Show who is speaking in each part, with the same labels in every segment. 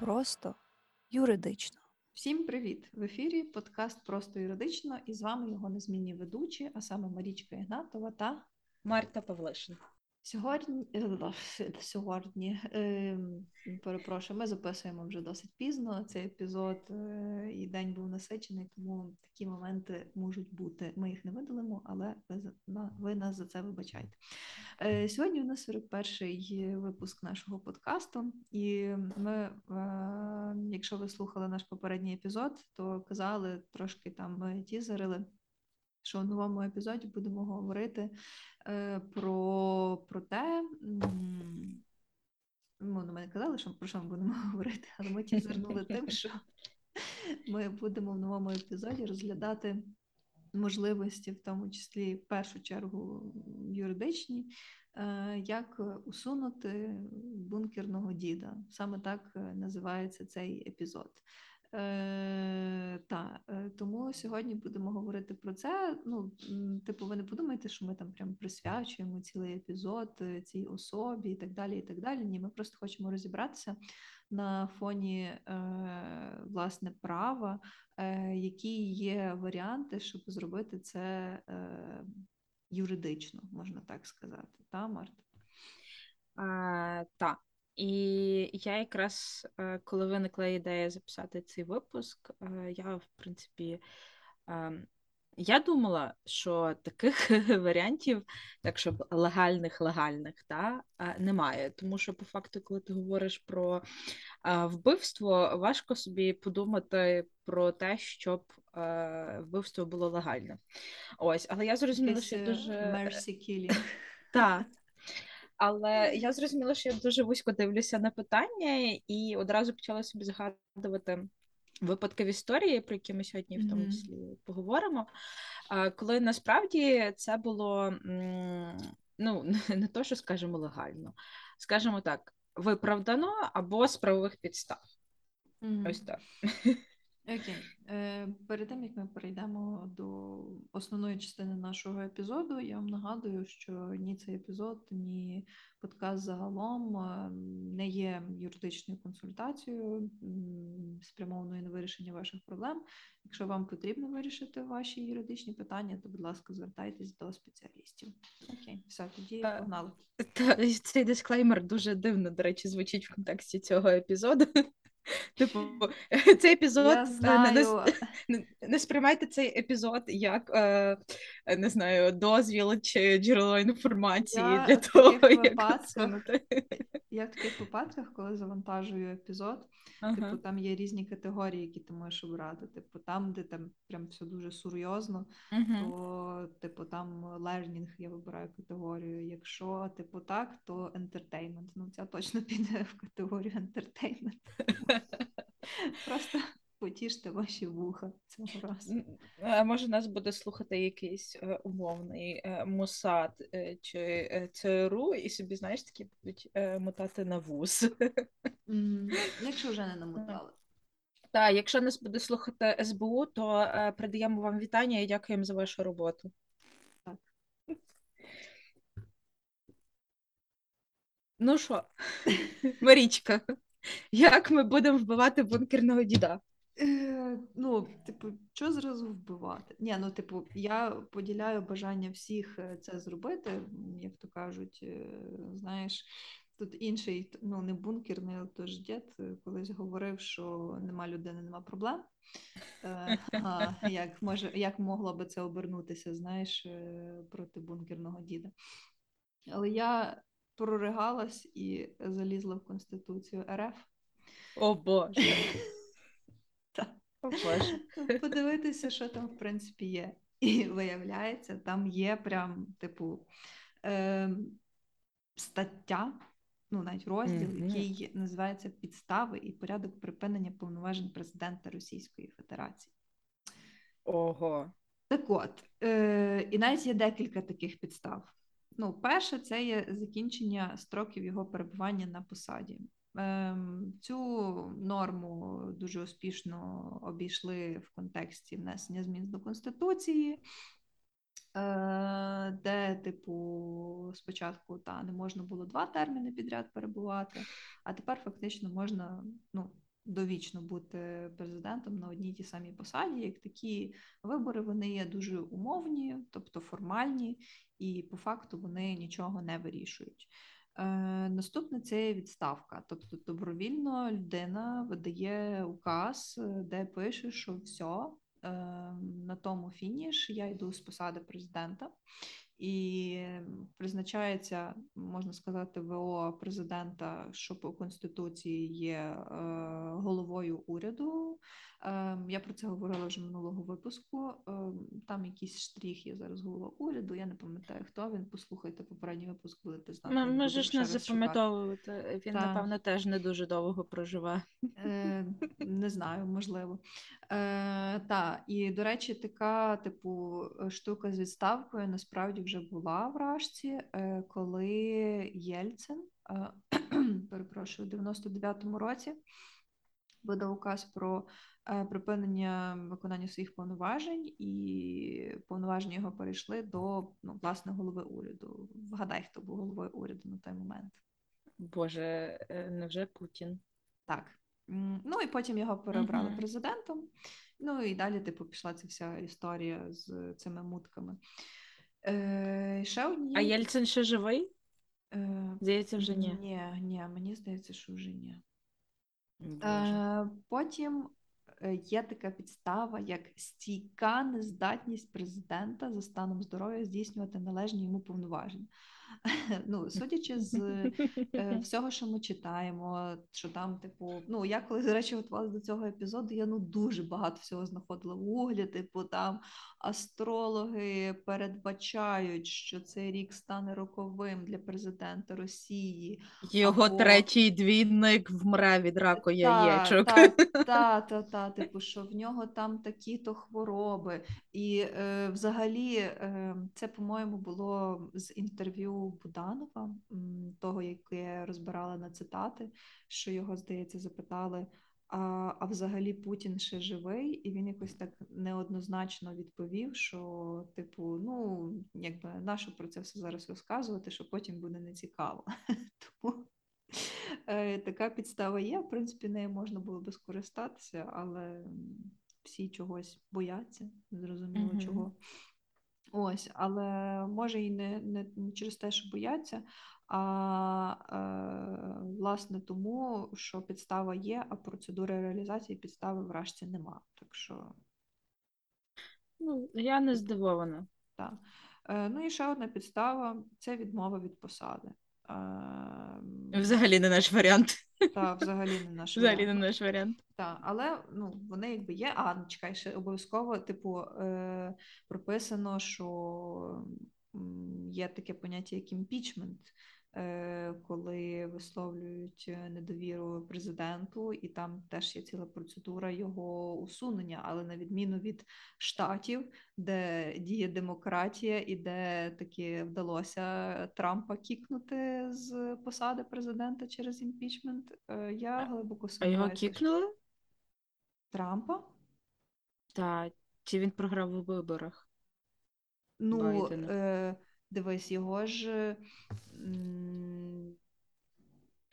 Speaker 1: просто юридично.
Speaker 2: Всім привіт! В ефірі подкаст Просто юридично і з вами його незмінні ведучі, а саме Марічка Ігнатова та
Speaker 3: Марта Павлишин.
Speaker 2: Сьогодні е, сьогодні е, перепрошую, ми записуємо вже досить пізно цей епізод, е, і день був насичений, тому такі моменти можуть бути. Ми їх не видалимо, але ви ви нас за це вибачайте. Сьогодні у нас 41-й випуск нашого подкасту, і ми, якщо ви слухали наш попередній епізод, то казали трошки там тізерили що в новому епізоді будемо говорити е, про про те, ну, на мене казали, що про що ми будемо говорити, але ми ті звернули тим, що ми будемо в новому епізоді розглядати можливості, в тому числі в першу чергу юридичні, е, як усунути бункерного діда. Саме так е, називається цей епізод. Е, Та е, тому сьогодні будемо говорити про це. Ну, типу, ви не подумайте, що ми там прям присвячуємо цілий епізод е, цій особі і так далі. і так далі. Ні, ми просто хочемо розібратися на фоні е, власне права, е, які є варіанти, щоб зробити це е, юридично, можна так сказати. Та, Марта?
Speaker 3: Так. І я якраз е, коли виникла ідея записати цей випуск, е, я в принципі ем, я думала, що таких варіантів, так щоб легальних легальних, та, е, немає. Тому що, по факту, коли ти говориш про вбивство, важко собі подумати про те, щоб вбивство було легальне. Ось, але я зрозуміла, що дуже
Speaker 2: Mercy killing.
Speaker 3: Так, але я зрозуміла, що я дуже вузько дивлюся на питання, і одразу почала собі згадувати випадки в історії, про які ми сьогодні в тому числі поговоримо. Коли насправді це було ну, не то, що скажемо легально, скажімо так, виправдано або з правових підстав. Mm-hmm. Ось так.
Speaker 2: Окей, Е, перед тим як ми перейдемо до основної частини нашого епізоду, я вам нагадую, що ні цей епізод, ні подкаст загалом е, не є юридичною консультацією, спрямованою на вирішення ваших проблем. Якщо вам потрібно вирішити ваші юридичні питання, то, будь ласка, звертайтесь до спеціалістів. Окей, все, тоді погнали.
Speaker 3: Та, Цей дисклеймер дуже дивно, до речі, звучить в контексті цього епізоду. Типу, цей епізод Не, не, не сприймайте цей епізод як е, не знаю, дозвіл чи джерело інформації
Speaker 2: Я
Speaker 3: для того,
Speaker 2: як Я в таких випадках, коли завантажую епізод, ага. типу там є різні категорії, які ти можеш обрати. Типу, там, де там прям все дуже серйозно, ага. то типу там learning я вибираю категорію. Якщо типу так, то entertainment. Ну ця точно піде в категорію entertainment. Просто потіште ваші вуха цього разу.
Speaker 3: А може нас буде слухати якийсь е, умовний е, Мосад е, чи е, ЦРУ, і собі, знаєш, такі будуть е, мотати на вуз.
Speaker 2: Mm, якщо вже не намотали.
Speaker 3: Так, якщо нас буде слухати СБУ, то е, передаємо вам вітання і дякуємо за вашу роботу.
Speaker 2: Так.
Speaker 3: Ну що, Марічка, як ми будемо вбивати бункерного діда?
Speaker 2: Е, Ну, типу, що зразу вбивати? Ні, ну, типу, я поділяю бажання всіх е, це зробити, як то кажуть, е, знаєш. Тут інший, ну не бункерний, тож дід колись говорив, що нема людини, нема проблем. А Як може, як могло би це обернутися, знаєш, проти бункерного діда? Але я проригалась і залізла в Конституцію РФ.
Speaker 3: О Боже.
Speaker 2: Подивитися, що там, в принципі, є. І виявляється, там є прям, типу, е, стаття, ну, навіть розділ, mm-hmm. який називається Підстави і порядок припинення повноважень президента Російської Федерації.
Speaker 3: Ого.
Speaker 2: Так от, е, і навіть є декілька таких підстав. Ну, перше, це є закінчення строків його перебування на посаді. Ем, цю норму дуже успішно обійшли в контексті внесення змін до Конституції, е, де, типу, спочатку та не можна було два терміни підряд перебувати, а тепер фактично можна ну, довічно бути президентом на одній тій самій посаді, як такі вибори вони є дуже умовні, тобто формальні, і по факту вони нічого не вирішують. Е, Наступне це відставка. Тобто добровільно людина видає указ, е, де пише, що все, на тому фініш, я йду з посади президента. І призначається, можна сказати, ВО президента, що по конституції є е, головою уряду. Е, я про це говорила вже минулого випуску. Е, там якийсь штрих є зараз голова уряду. Я не пам'ятаю, хто він. Послухайте попередній випуск, будете знати.
Speaker 3: Ми, можеш не запам'ятовувати. Він,
Speaker 2: Так.
Speaker 3: напевно, теж не дуже довго проживе.
Speaker 2: Не знаю, можливо. Та, і, до речі, така, типу, штука з відставкою насправді вже була в Рашці, е, коли Єльцин, е, перепрошую, у 99-му році видав указ про е, припинення виконання своїх повноважень, і повноваження його перейшли до ну, власне голови уряду. Вгадай, хто був головою уряду на той момент.
Speaker 3: Боже, невже Путін?
Speaker 2: Так. Ну і потім його переобрали
Speaker 3: Мгм.
Speaker 2: президентом. Ну і далі, типу, пішла ця вся історія з цими мутками. Е, ще одні.
Speaker 3: А Єльцин ще живий?
Speaker 2: Е,
Speaker 3: Здається, вже ні.
Speaker 2: Ні, ні, мені здається, що вже ні. Е, потім є така підстава, як стійка нездатність президента за станом здоров'я здійснювати належні йому повноваження. Ну, судячи з е, всього, що ми читаємо, що там, типу, ну я коли, до речі, готувалася до цього епізоду, я ну дуже багато всього знаходила в гуглі, типу, там астрологи передбачають, що цей рік стане роковим для президента Росії.
Speaker 3: Його
Speaker 2: або-
Speaker 3: третій двійник вмре від раку яєчок.
Speaker 2: Та, та, та, та, типу, що в нього там такі-то хвороби. І е, взагалі е, це, по-моєму, було з інтерв'ю Буданова, того, яке я розбирала на цитати, що його, здається, запитали. А, а взагалі Путін ще живий, і він якось так неоднозначно відповів, що, типу, ну, якби нащо про це все зараз розказувати, що потім буде нецікаво. Тому Е, Така підстава є. В принципі, нею можна було би скористатися, але всі чогось бояться, незрозуміло
Speaker 3: Мгм.
Speaker 2: чого. Ось, але може і не, не, не через те, що бояться, а е, власне тому, що підстава є, а процедури реалізації підстави в нема. Так що
Speaker 3: Ну, я не здивована.
Speaker 2: так. Е, Ну і ще одна підстава це відмова від посади. Ем,
Speaker 3: Взагалі не наш варіант.
Speaker 2: Та взагалі не наш
Speaker 3: Взагалі не
Speaker 2: варіант.
Speaker 3: наш варіант.
Speaker 2: Так, але ну, вони якби є. А, ну, чекай, ще обов'язково, типу, е, прописано, що є таке поняття, як імпічмент, коли висловлюють е, недовіру президенту, і там теж є ціла процедура його усунення. Але на відміну від штатів, де діє демократія, і де таки вдалося Трампа кікнути з посади президента через імпічмент, е, я глибоко
Speaker 3: А його
Speaker 2: сумніваюся,
Speaker 3: кікнули?
Speaker 2: Трампа?
Speaker 3: Так. Чи він програв у виборах?
Speaker 2: Ну,
Speaker 3: Байдена.
Speaker 2: е, дивись, його ж.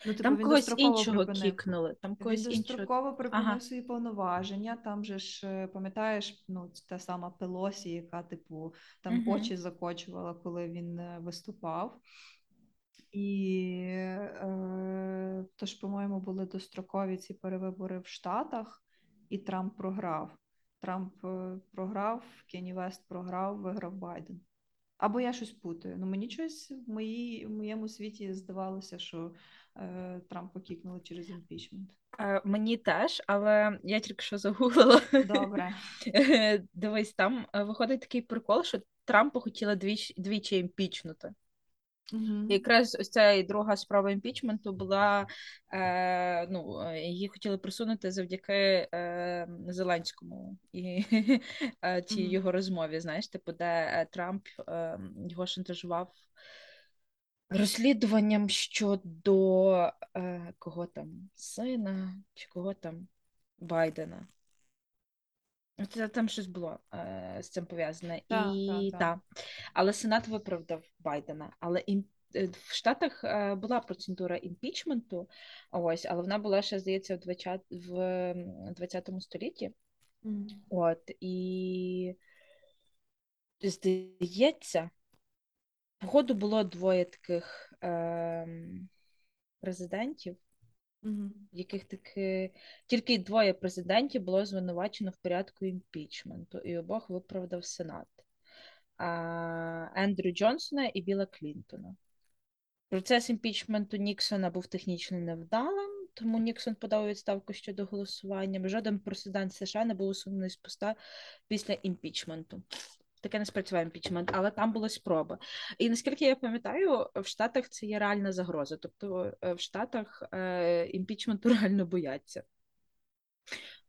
Speaker 2: Ну, типу,
Speaker 3: Там когось іншого
Speaker 2: припинив.
Speaker 3: кікнули. Там
Speaker 2: Він
Speaker 3: когось іншого.
Speaker 2: достроково припинив
Speaker 3: Ага.
Speaker 2: свої повноваження. Там же ж, е, пам'ятаєш, ну, та сама Пелосі, яка, типу, там
Speaker 3: Мгм.
Speaker 2: очі закочувала, коли він е, виступав. І е, тож, по-моєму, були дострокові ці перевибори в Штатах, і Трамп програв. Трамп е, програв, Кенні Вест програв, виграв Байден. Або я щось путаю. Ну мені щось в моїй, в моєму світі здавалося, що е, Трампа кікнули через імпічмент.
Speaker 3: Е, Мені теж, але я тільки що загуглила.
Speaker 2: Добре.
Speaker 3: Дивись, там е, виходить такий прикол, що Трампа хотіли двічі, двічі імпічнути. І якраз ось ця і друга справа імпічменту була, е, ну, її хотіли присунути завдяки е, Зеленському і е, цій
Speaker 2: Мгм.
Speaker 3: його розмові, знаєш, типу, де е, Трамп е, його шантажував розслідуванням щодо е, кого там, сина чи кого там, Байдена. Це там щось було е, з цим пов'язане.
Speaker 2: Так,
Speaker 3: І
Speaker 2: так, так.
Speaker 3: та. Але Сенат виправдав Байдена. Але ім... е, в Штатах е, була процедура імпічменту, ось, але вона була ще, здається, в 20, в м, 20 столітті. От, і здається, походу було двоє таких ем, президентів,
Speaker 2: Мгм.
Speaker 3: яких таки тільки двоє президентів було звинувачено в порядку імпічменту, і обох виправдав Сенат. А, Ендрю Джонсона і Біла Клінтона. Процес імпічменту Ніксона був технічно невдалим, тому Ніксон подав відставку щодо голосування. Жоден президент США не був усунений з поста після імпічменту. Таке не спрацював імпічмент, але там були спроби. І наскільки я пам'ятаю, в Штатах це є реальна загроза. Тобто е, в Штатах е, імпічменту реально бояться.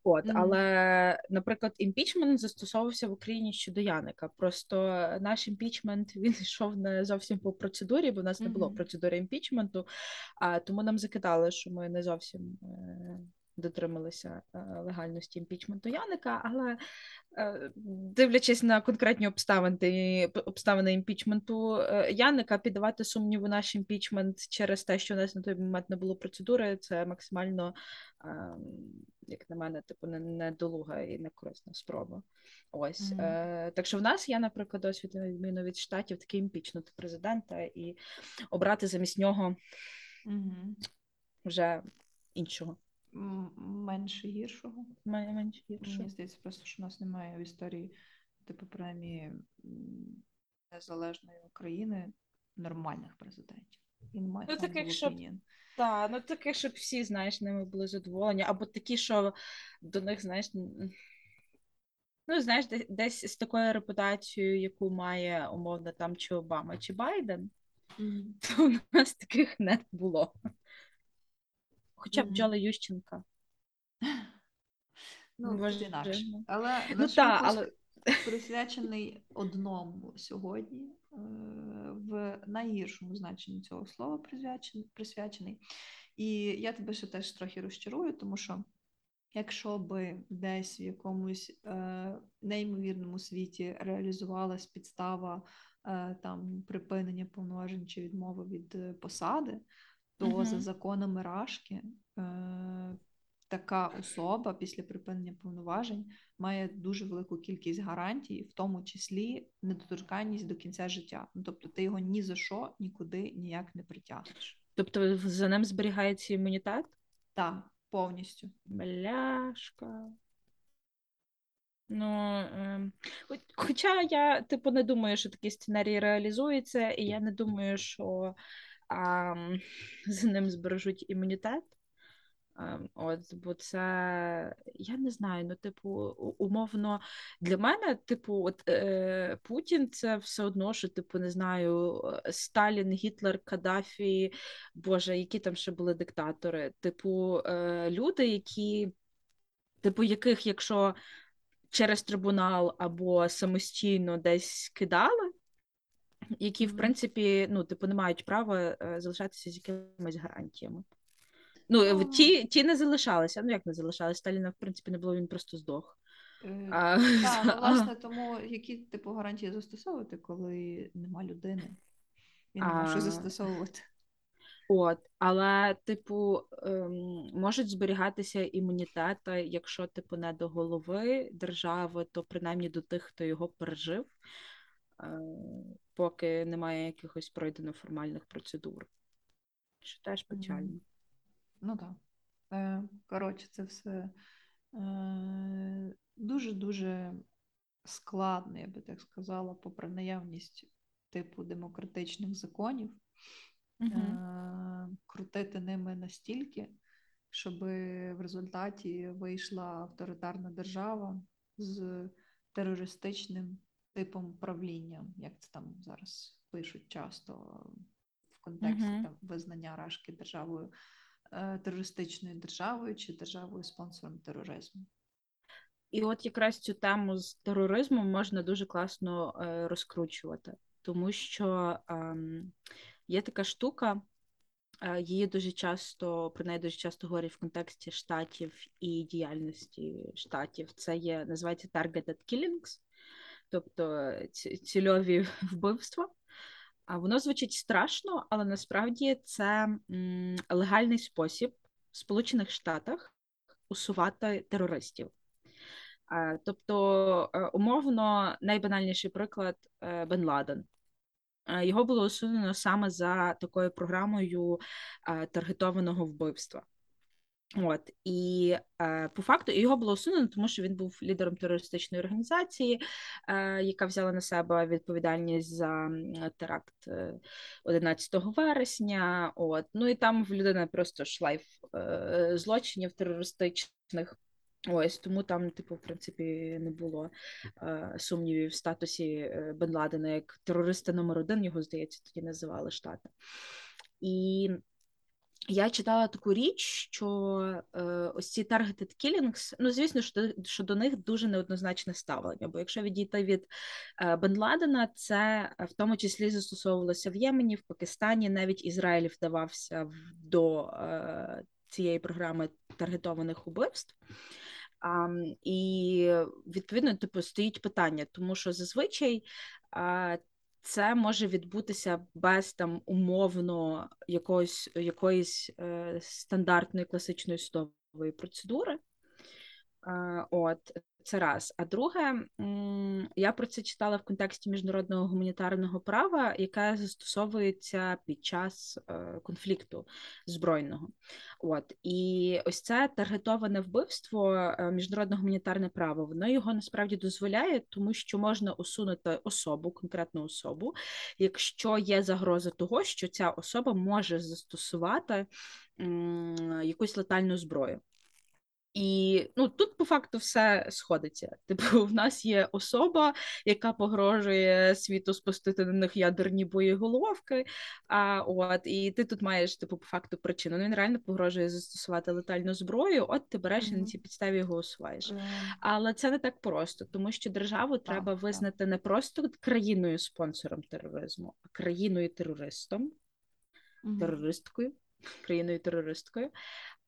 Speaker 3: От,
Speaker 2: Мгм.
Speaker 3: але, наприклад, імпічмент застосовувався в Україні щодо Яника. Просто наш імпічмент він йшов не зовсім по процедурі, бо в нас не було процедури імпічменту, а тому нам закидали, що ми не зовсім е, дотрималися е, легальності імпічменту Яника. Але е, дивлячись на конкретні обставини, обставини імпічменту е, Яника, піддавати сумніву наш імпічмент через те, що у нас на той момент не було процедури, це максимально ем, як на мене, типу, недолуга і некорисна спроба. Ось. Е, так що в нас є, наприклад, досвід, на відміну від штатів, такий імпічнути президента і обрати замість нього
Speaker 2: Мгм.
Speaker 3: вже іншого.
Speaker 2: Менше гіршого.
Speaker 3: Мен- Менш гіршого.
Speaker 2: Мені здається, просто що у нас немає в історії, типу, принаймні, незалежної України нормальних президентів. І немає
Speaker 3: Ну, таких, щоб-
Speaker 2: opinion.
Speaker 3: Ну таке, щоб всі, знаєш, ними були задоволені, або такі, що до них, знаєш, ну, знаєш, де- десь з такою репутацією, яку має умовно там чи Обама, чи Байден,
Speaker 2: Мгм.
Speaker 3: то у нас таких не було. Хоча б. Джола Ющенка.
Speaker 2: Ну,
Speaker 3: Боже,
Speaker 2: інакше.
Speaker 3: ну.
Speaker 2: Але
Speaker 3: Ну
Speaker 2: наш випуск
Speaker 3: але
Speaker 2: присвячений одному сьогодні, е, в найгіршому значенні цього слова присвячений, присвячений. І я тебе ще теж трохи розчарую, тому що якщо би десь в якомусь е, неймовірному світі реалізувалась підстава е, там припинення повноважень чи відмови від е, посади, то за законами Рашки е, така особа після припинення повноважень має дуже велику кількість гарантій, в тому числі недоторканність до кінця життя. Ну, тобто ти його ні за що нікуди ніяк не притягнеш.
Speaker 3: тобто за ним зберігається імунітет?
Speaker 2: Так, повністю.
Speaker 3: Бляшка. Ну, ем, хоча я, типу, не думаю, що такий сценарій реалізується, і я не думаю, що ам, за ним збережуть імунітет. От, бо це, я не знаю, ну, типу, умовно, для мене, типу, от, е, Путін це все одно, що, типу, не знаю, Сталін, Гітлер, Каддафі, Боже, які там ще були диктатори. Типу, е, люди, які, типу, яких, якщо через трибунал або самостійно десь кидали, які, в принципі, ну, типу, не мають права е, залишатися з якимись гарантіями. Ну,
Speaker 2: Ну.
Speaker 3: ті, ті не залишалися. Ну, як не залишалися? Сталіна, в принципі, не було, він просто здох.
Speaker 2: Е,
Speaker 3: А,
Speaker 2: Так, ну, власне, тому які типу гарантії застосовувати, коли нема людини? І нема що застосовувати.
Speaker 3: От, але, типу, ем, можуть зберігатися імунітети, якщо, типу, не до голови держави, то принаймні до тих, хто його пережив, е, поки немає якихось пройдено формальних процедур. Що теж печально.
Speaker 2: Ну так. Е, коротше, це все е, дуже-дуже складно, я би так сказала, попри наявність типу демократичних законів, е, крутити ними настільки, щоб в результаті вийшла авторитарна держава з терористичним типом правління, як це там зараз пишуть часто в контексті
Speaker 3: Мгм.
Speaker 2: там, визнання Рашки державою е, терористичною державою чи державою спонсором тероризму.
Speaker 3: І от якраз цю тему з тероризмом можна дуже класно е, розкручувати, тому що ем, є така штука, е, її дуже часто, про неї дуже часто говорять в контексті штатів і діяльності штатів. Це є, називається targeted killings, тобто цільові вбивства. А воно звучить страшно, але насправді це легальний спосіб в Сполучених Штатах усувати терористів. Е, Тобто, е, умовно, найбанальніший приклад е, Бен Ладен. Його було усунено саме за такою програмою таргетованого вбивства. От і е, по факту його було усунено, тому що він був лідером терористичної організації, е, яка взяла на себе відповідальність за теракт е, 11 вересня. От ну і там в людини просто шлайф е, злочинів терористичних. Ось тому там, типу, в принципі, не було е, сумнівів в статусі е, Бен Ладена як терориста номер один, його здається, тоді називали штати. І я читала таку річ, що е, ось ці targeted killings, ну звісно, що, що до них дуже неоднозначне ставлення. Бо якщо відійти від е, Бен Ладена, це е, в тому числі застосовувалося в Ємені, в Пакистані, навіть Ізраїль вдавався до е, цієї програми таргетованих убивств. А, і відповідно, типу, стоїть питання, тому що зазвичай а, це може відбутися без там умовно якоїсь, якоїсь е, стандартної класичної судової процедури. Е, от це раз. А друге, я про це читала в контексті міжнародного гуманітарного права, яке застосовується під час е, конфлікту збройного. От і ось це таргетоване вбивство, е, міжнародне гуманітарне право, воно його насправді дозволяє, тому що можна усунути особу, конкретну особу, якщо є загроза того, що ця особа може застосувати якусь летальну зброю. І ну тут по факту все сходиться. Типу, в нас є особа, яка погрожує світу спустити на них ядерні боєголовки. А от і ти тут маєш типу по факту причину. Ну, Він реально погрожує застосувати летальну зброю. От ти береш і на цій підставі його усуваєш.
Speaker 2: Е,
Speaker 3: Але це не так просто, тому що державу треба
Speaker 2: так.
Speaker 3: визнати не просто країною спонсором тероризму, а країною терористом, терористкою, країною терористкою.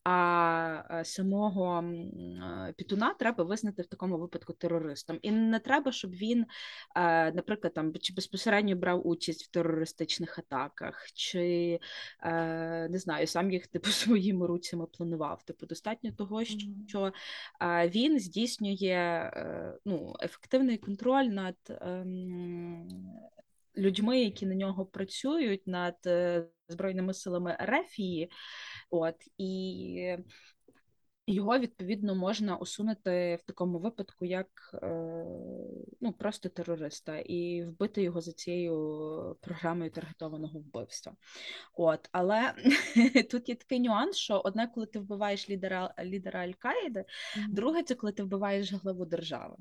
Speaker 3: А е, самого е, Пітуна треба визнати в такому випадку терористом. І не треба, щоб він, е, наприклад, там чи безпосередньо брав участь в терористичних атаках, чи не знаю, сам їх типу своїми руцями планував. Типу, достатньо того, що він здійснює ну, ефективний контроль над ем, людьми, які на нього працюють, над е, збройними силами Ерефії. От і його відповідно можна усунути в такому випадку, як е, ну, просто терориста, і вбити його за цією програмою таргетованого вбивства. От, але тут є такий нюанс, що одне, коли ти вбиваєш лідера лідера Аль-Каїди, друге це коли ти вбиваєш главу держави.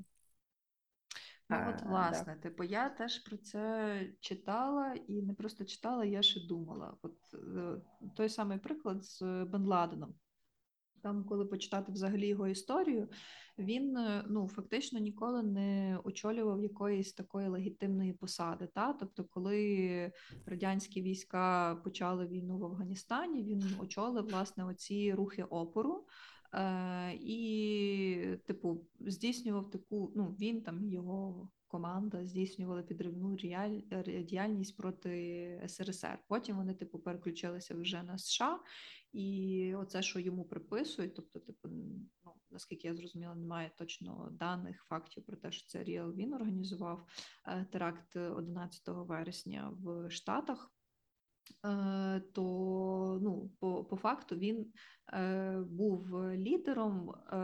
Speaker 2: Ну, от,
Speaker 3: да.
Speaker 2: власне, типу, я теж про це читала і не просто читала, я ще думала. От е, той самий приклад з Бен Ладеном. Там, коли почитати взагалі його історію, він е, ну фактично ніколи не очолював якоїсь такої легітимної посади. Та? Тобто, коли радянські війська почали війну в Афганістані, він очолив власне оці рухи опору. Е, і, типу, здійснював таку, ну він там його команда здійснювали підривну діяльність проти СРСР. Потім вони, типу, переключилися вже на США, і оце, що йому приписують, тобто, типу, ну наскільки я зрозуміла, немає точно даних фактів про те, що це Ріал він організував е, теракт 11 вересня в Штатах. Е, то ну, по, по факту він е, був лідером е,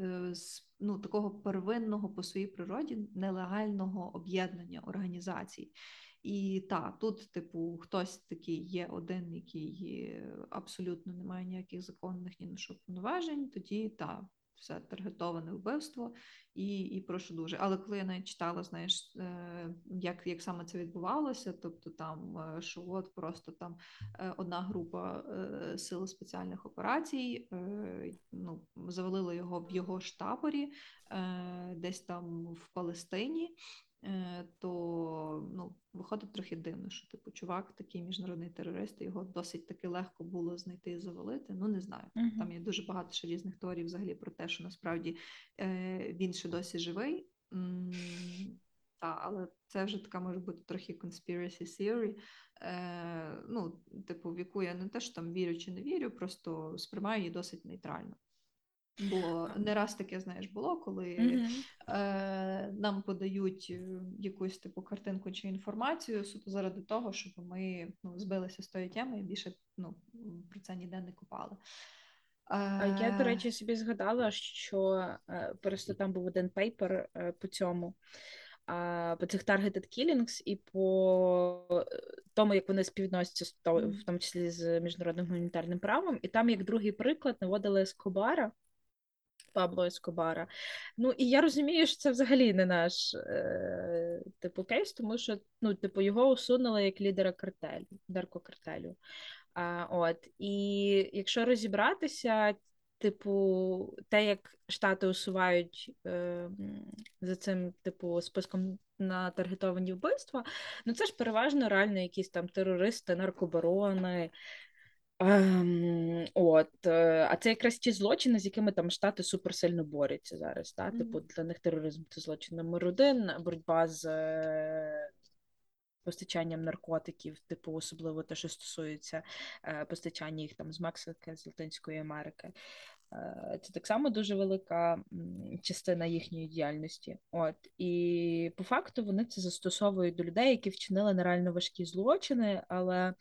Speaker 2: е, з ну, такого первинного по своїй природі нелегального об'єднання організацій. І так, тут, типу, хтось такий є один, який е, абсолютно не має ніяких законних ні на що повноважень, тоді так, все таргетоване вбивство, і і прошу дуже. Але коли я навіть читала, знаєш, е, як як саме це відбувалося, тобто там, е, що от просто там е, одна група сил спеціальних операцій ну, завалила його в його штаборі, таборі десь там в Палестині. Е, То ну, виходить трохи дивно, що типу чувак, такий міжнародний терорист, його досить таки легко було знайти і завалити. Ну не знаю.
Speaker 3: Мгм.
Speaker 2: Там є дуже багато ще різних теорій взагалі про те, що насправді е, він ще досі живий. Та, але це вже така може бути трохи conspiracy theory. Е, ну, типу, в яку я не те, що там вірю чи не вірю, просто сприймаю її досить нейтрально. Бо не раз таке, знаєш, було, коли
Speaker 3: Мгм.
Speaker 2: е, нам подають е, якусь типу картинку чи інформацію суто заради того, щоб ми ну, збилися з тої теми і більше ну, про це ніде не копали.
Speaker 3: А Я, до
Speaker 2: Е,
Speaker 3: речі, собі згадала, що е, просто там був один paper е, по цьому, по цих targeted killings і по е, тому, як вони співвідносяться з то- в тому числі з міжнародним гуманітарним правом. І там, як другий приклад, наводили Ескобара. Пабло Ескобара. Ну і я розумію, що це взагалі не наш е, типу кейс, тому що ну, типу, його усунули як лідера картелю, наркокартелю. А, от, і якщо розібратися, типу, те, як Штати усувають е, за цим, типу, списком на таргетовані вбивства, ну це ж переважно реально якісь там терористи, наркобарони. Ем, от, е, а це якраз ті злочини, з якими там штати суперсильно борються зараз. Та? Типу, для них тероризм це злочин номер один, боротьба з е, постачанням наркотиків, типу, особливо те, що стосується е, постачання їх там з Мексики, з Латинської Америки. Е, Це так само дуже велика частина їхньої діяльності. От і по факту вони це застосовують до людей, які вчинили нереально важкі злочини, але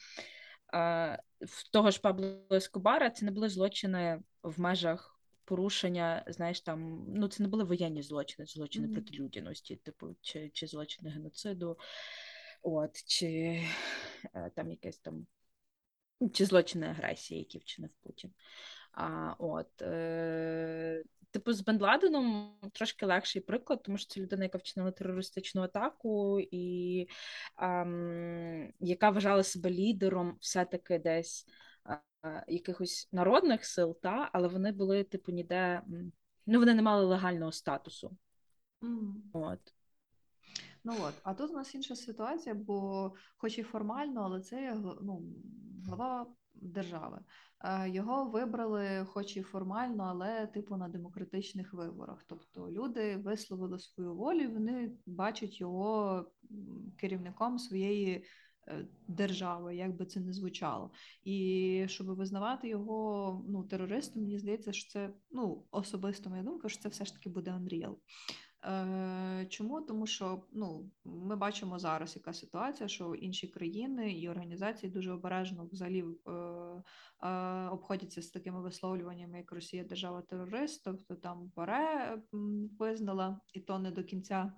Speaker 3: в того ж Пабло Ескобара це не були злочини в межах порушення, знаєш, там, ну це не були воєнні злочини, злочини
Speaker 2: Мгм.
Speaker 3: проти людяності, типу, чи, чи злочини геноциду, от, чи е, там якесь там, чи злочини агресії, які вчинив Путін. А, от, е, типу, з Бен Ладеном трошки легший приклад, тому що це людина, яка вчинила терористичну атаку, і ем, яка вважала себе лідером все-таки десь е, якихось народних сил, та, але вони були, типу, ніде, ну, вони не мали легального статусу.
Speaker 2: Мгм.
Speaker 3: От.
Speaker 2: Ну от, а тут у нас інша ситуація, бо хоч і формально, але це ну, глава держави. Е, Його вибрали, хоч і формально, але типу на демократичних виборах. Тобто люди висловили свою волю, вони бачать його керівником своєї е, держави, як би це не звучало. І щоб визнавати його ну, терористом, мені здається, що це ну, особисто моя думка, що це все ж таки буде Unreal. Е, Чому? Тому що ну, ми бачимо зараз, яка ситуація, що інші країни і організації дуже обережно взагалі е, е, обходяться з такими висловлюваннями, як Росія держава терорист, тобто там ПАРЕ визнала, і то не до кінця.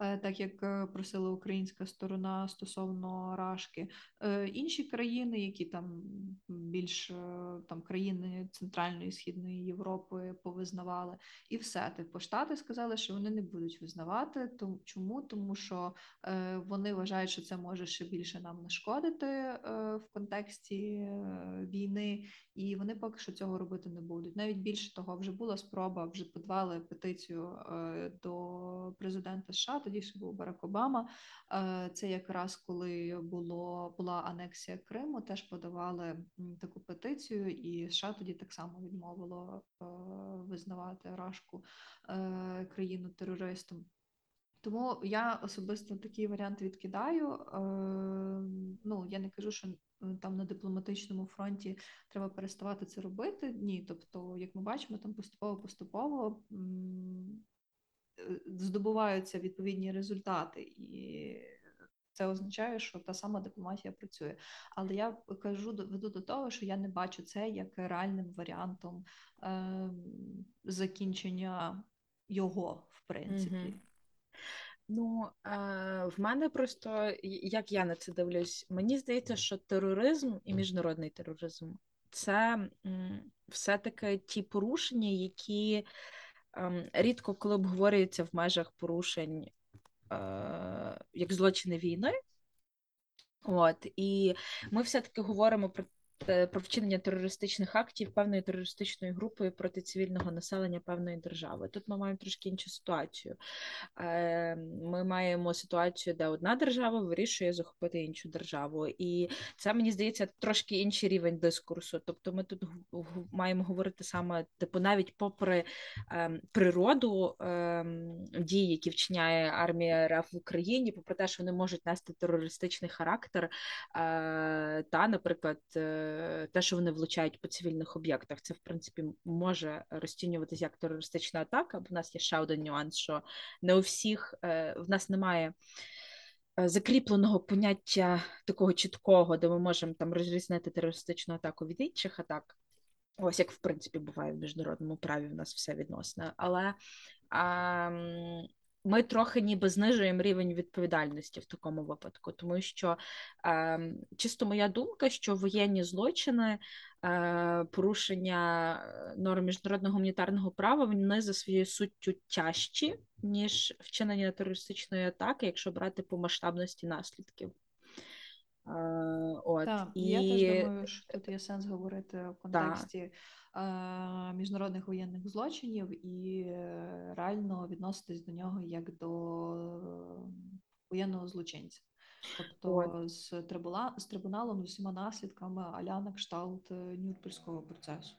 Speaker 2: Е, Так як е, просила українська сторона стосовно Рашки, Е, інші країни, які там більш там країни Центральної Східної Європи повизнавали, і все. Типу, Штати сказали, що вони не будуть визнавати. Чому? Тому що вони вважають, що це може ще більше нам нашкодити в контексті війни, і вони поки що цього робити не будуть. Навіть більше того, вже була спроба, вже подавали петицію до президента США, тоді ще був Барак Обама. Е, Це якраз коли було була анексія Криму, теж подавали таку петицію, і США тоді так само відмовило е, визнавати Рашку е, країну терористом. Тому я особисто такий варіант відкидаю. Ну я не кажу, що там на дипломатичному фронті треба переставати це робити. Ні, тобто, як ми бачимо, там поступово-поступово здобуваються відповідні результати, і це означає, що та сама дипломатія працює. Але я кажу веду до того, що я не бачу це як реальним варіантом е, закінчення його, в принципі.
Speaker 3: Е, в мене просто, як я на це дивлюсь, мені здається, що тероризм і міжнародний тероризм це м, все-таки ті порушення, які рідко коли обговорюється в межах порушень е, як злочини війни. От, і ми все-таки говоримо про про вчинення терористичних актів певною терористичною групою проти цивільного населення певної держави. Тут ми маємо трошки іншу ситуацію. Е, ми маємо ситуацію, де одна держава вирішує захопити іншу державу, і це мені здається трошки інший рівень дискурсу. Тобто, ми тут маємо говорити саме типу, навіть попри ем, природу ем, дій, які вчиняє армія РФ в Україні, попри те, що вони можуть нести терористичний характер, е, та, наприклад, е, те, що вони влучають по цивільних об'єктах, це в принципі може розцінюватися як терористична атака. В нас є ще один нюанс, що не у всіх е, в нас немає. Закріпленого поняття такого чіткого, де ми можемо там розрізнити терористичну атаку від інших атак. Ось як в принципі буває в міжнародному праві, в нас все відносно. Але а, ми трохи ніби знижуємо рівень відповідальності в такому випадку, тому що е, чисто моя думка, що воєнні злочини, е, порушення норм міжнародного гуманітарного права вони за своєю суттю тяжчі, ніж вчинення терористичної атаки, якщо брати по масштабності наслідків.
Speaker 2: От, Так, і... Я теж думаю, що тут є сенс говорити в контексті е, міжнародних воєнних злочинів і е, реально відноситись до нього як до воєнного злочинця. Тобто От. з трибула, з трибуналом, з усіма наслідками аля на кшталт е, Нюрнберзького процесу.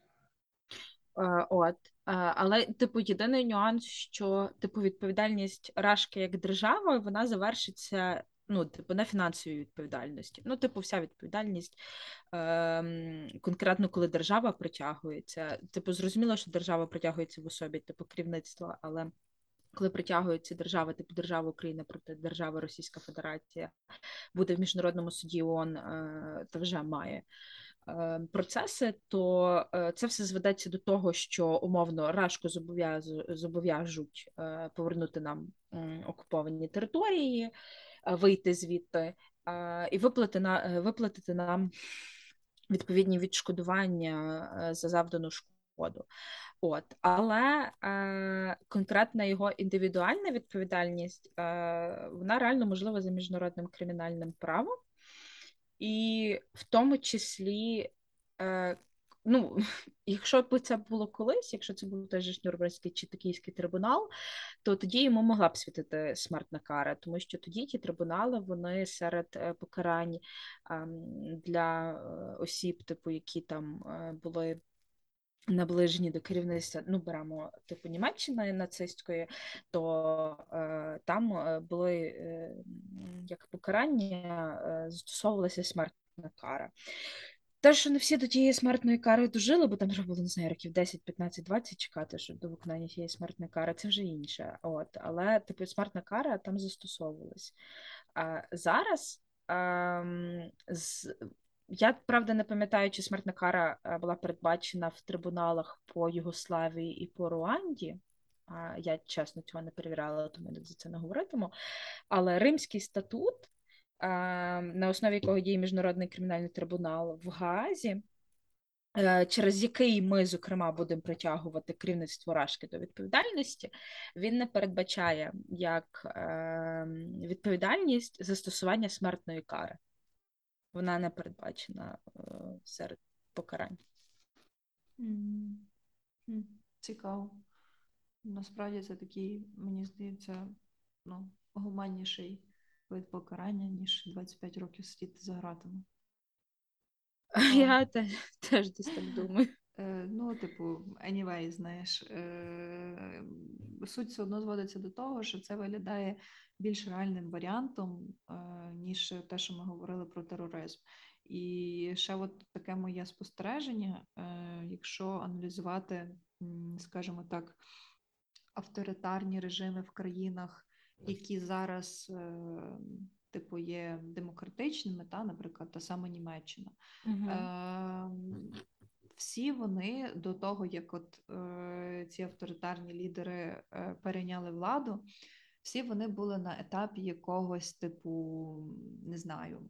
Speaker 3: От, але, типу, єдиний нюанс, що типу відповідальність Рашки як держави вона завершиться ну, типу, на фінансовій відповідальності. Ну, типу, вся відповідальність е, конкретно, коли держава притягується. Типу, зрозуміло, що держава притягується в особі типу керівництва, але коли притягується держава, типу держава України проти держави Російська Федерація, буде в міжнародному суді ООН, е, та вже має. Е, процеси, то е, це все зведеться до того, що умовно Рашку зобов'яжуть повернути нам окуповані території, вийти звідти і виплати виплатити нам відповідні відшкодування за завдану шкоду. От, але е, конкретна його індивідуальна відповідальність е, вона реально можлива за міжнародним кримінальним правом, і в тому числі е, ну, якщо б це було колись, якщо це був той же Нюрнберзький чи Токійський трибунал, то тоді йому могла б світити смертна кара, тому що тоді ті трибунали вони серед е, покарань для е, осіб, типу, які там е, були. Наближені до керівництва, ну беремо типу Німеччини нацистської, то е, там були е, як покарання, е, застосовувалася смертна кара. Те, що не всі до тієї смертної кари дожили, бо там треба було, не знаю, років 10, 15, 20 чекати, щоб до виконання тієї смертної кари, це вже інше. От. Але типу смертна кара там застосовувалась. А Зараз а, з... я правда не пам'ятаю, чи смертна кара була передбачена в трибуналах по Югославії і по Руанді. Я чесно цього не перевіряла, тому за це не говоритиму. Але Римський статут на основі якого діє міжнародний кримінальний трибунал в Гаазі, е, через який ми, зокрема, будемо притягувати керівництво Рашки до відповідальності, він не передбачає як ем, відповідальність застосування смертної кари. Вона не передбачена е, серед покарань.
Speaker 2: Цікаво. Насправді це такий, мені здається, ну, гуманніший вид покарання, ніж 25 років сидіти за гратами.
Speaker 3: Я теж, теж десь так думаю.
Speaker 2: Е, ну, типу, anyway, знаєш, е, суть все одно зводиться до того, що це виглядає більш реальним варіантом, е, ніж те, що ми говорили про тероризм. І ще от таке моє спостереження, якщо аналізувати, скажімо так, авторитарні режими в країнах які зараз е, типу є демократичними, та, наприклад, та сама Німеччина. Угу. Е, всі вони до того, як от е, ці авторитарні лідери е, перейняли владу, всі вони були на етапі якогось типу, не знаю,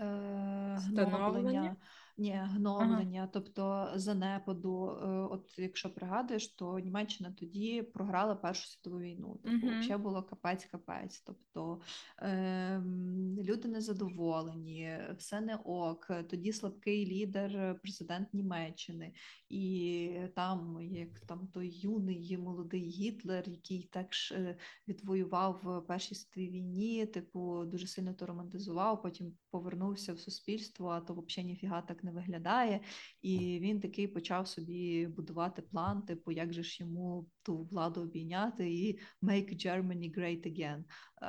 Speaker 2: е, гноблення, Ні, гноблення, тобто занепаду. Е, От якщо пригадуєш, то Німеччина тоді програла Першу світову війну. Тобто,
Speaker 3: Мгм.
Speaker 2: взагалі було капець-капець. Тобто ем, люди незадоволені, все не ок. Тоді слабкий лідер, президент Німеччини, і там, як там той юний молодий Гітлер, який так ж е, відвоював в Першій світовій війні, типу, дуже сильно то романтизував, потім повернувся в суспільство, а то взагалі ніфіга так не виглядає. І він такий почав собі будувати план, типу, як же ж йому ту владу обійняти і make Germany great again.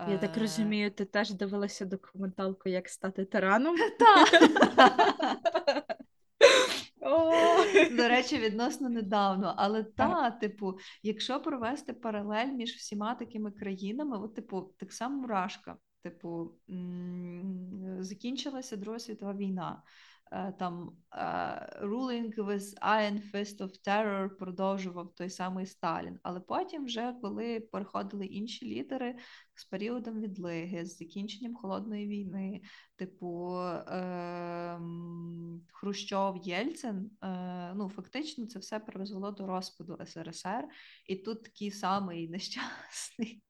Speaker 3: Я так
Speaker 2: Е,
Speaker 3: розумію, ти теж дивилася документалку, як стати тираном?
Speaker 2: Та. До речі, відносно недавно. Але та, типу, якщо провести паралель між всіма такими країнами, от, типу, так само Мурашка, типу, закінчилася Друга світова війна. Е, Там е, ruling with Iron Fist of Terror продовжував той самий Сталін. Але потім, вже коли переходили інші лідери з періодом відлиги, з закінченням холодної війни, типу ем, Хрущов, Єльцин, е, ну фактично це все призвело до розпаду СРСР, і тут такий самий нещасний.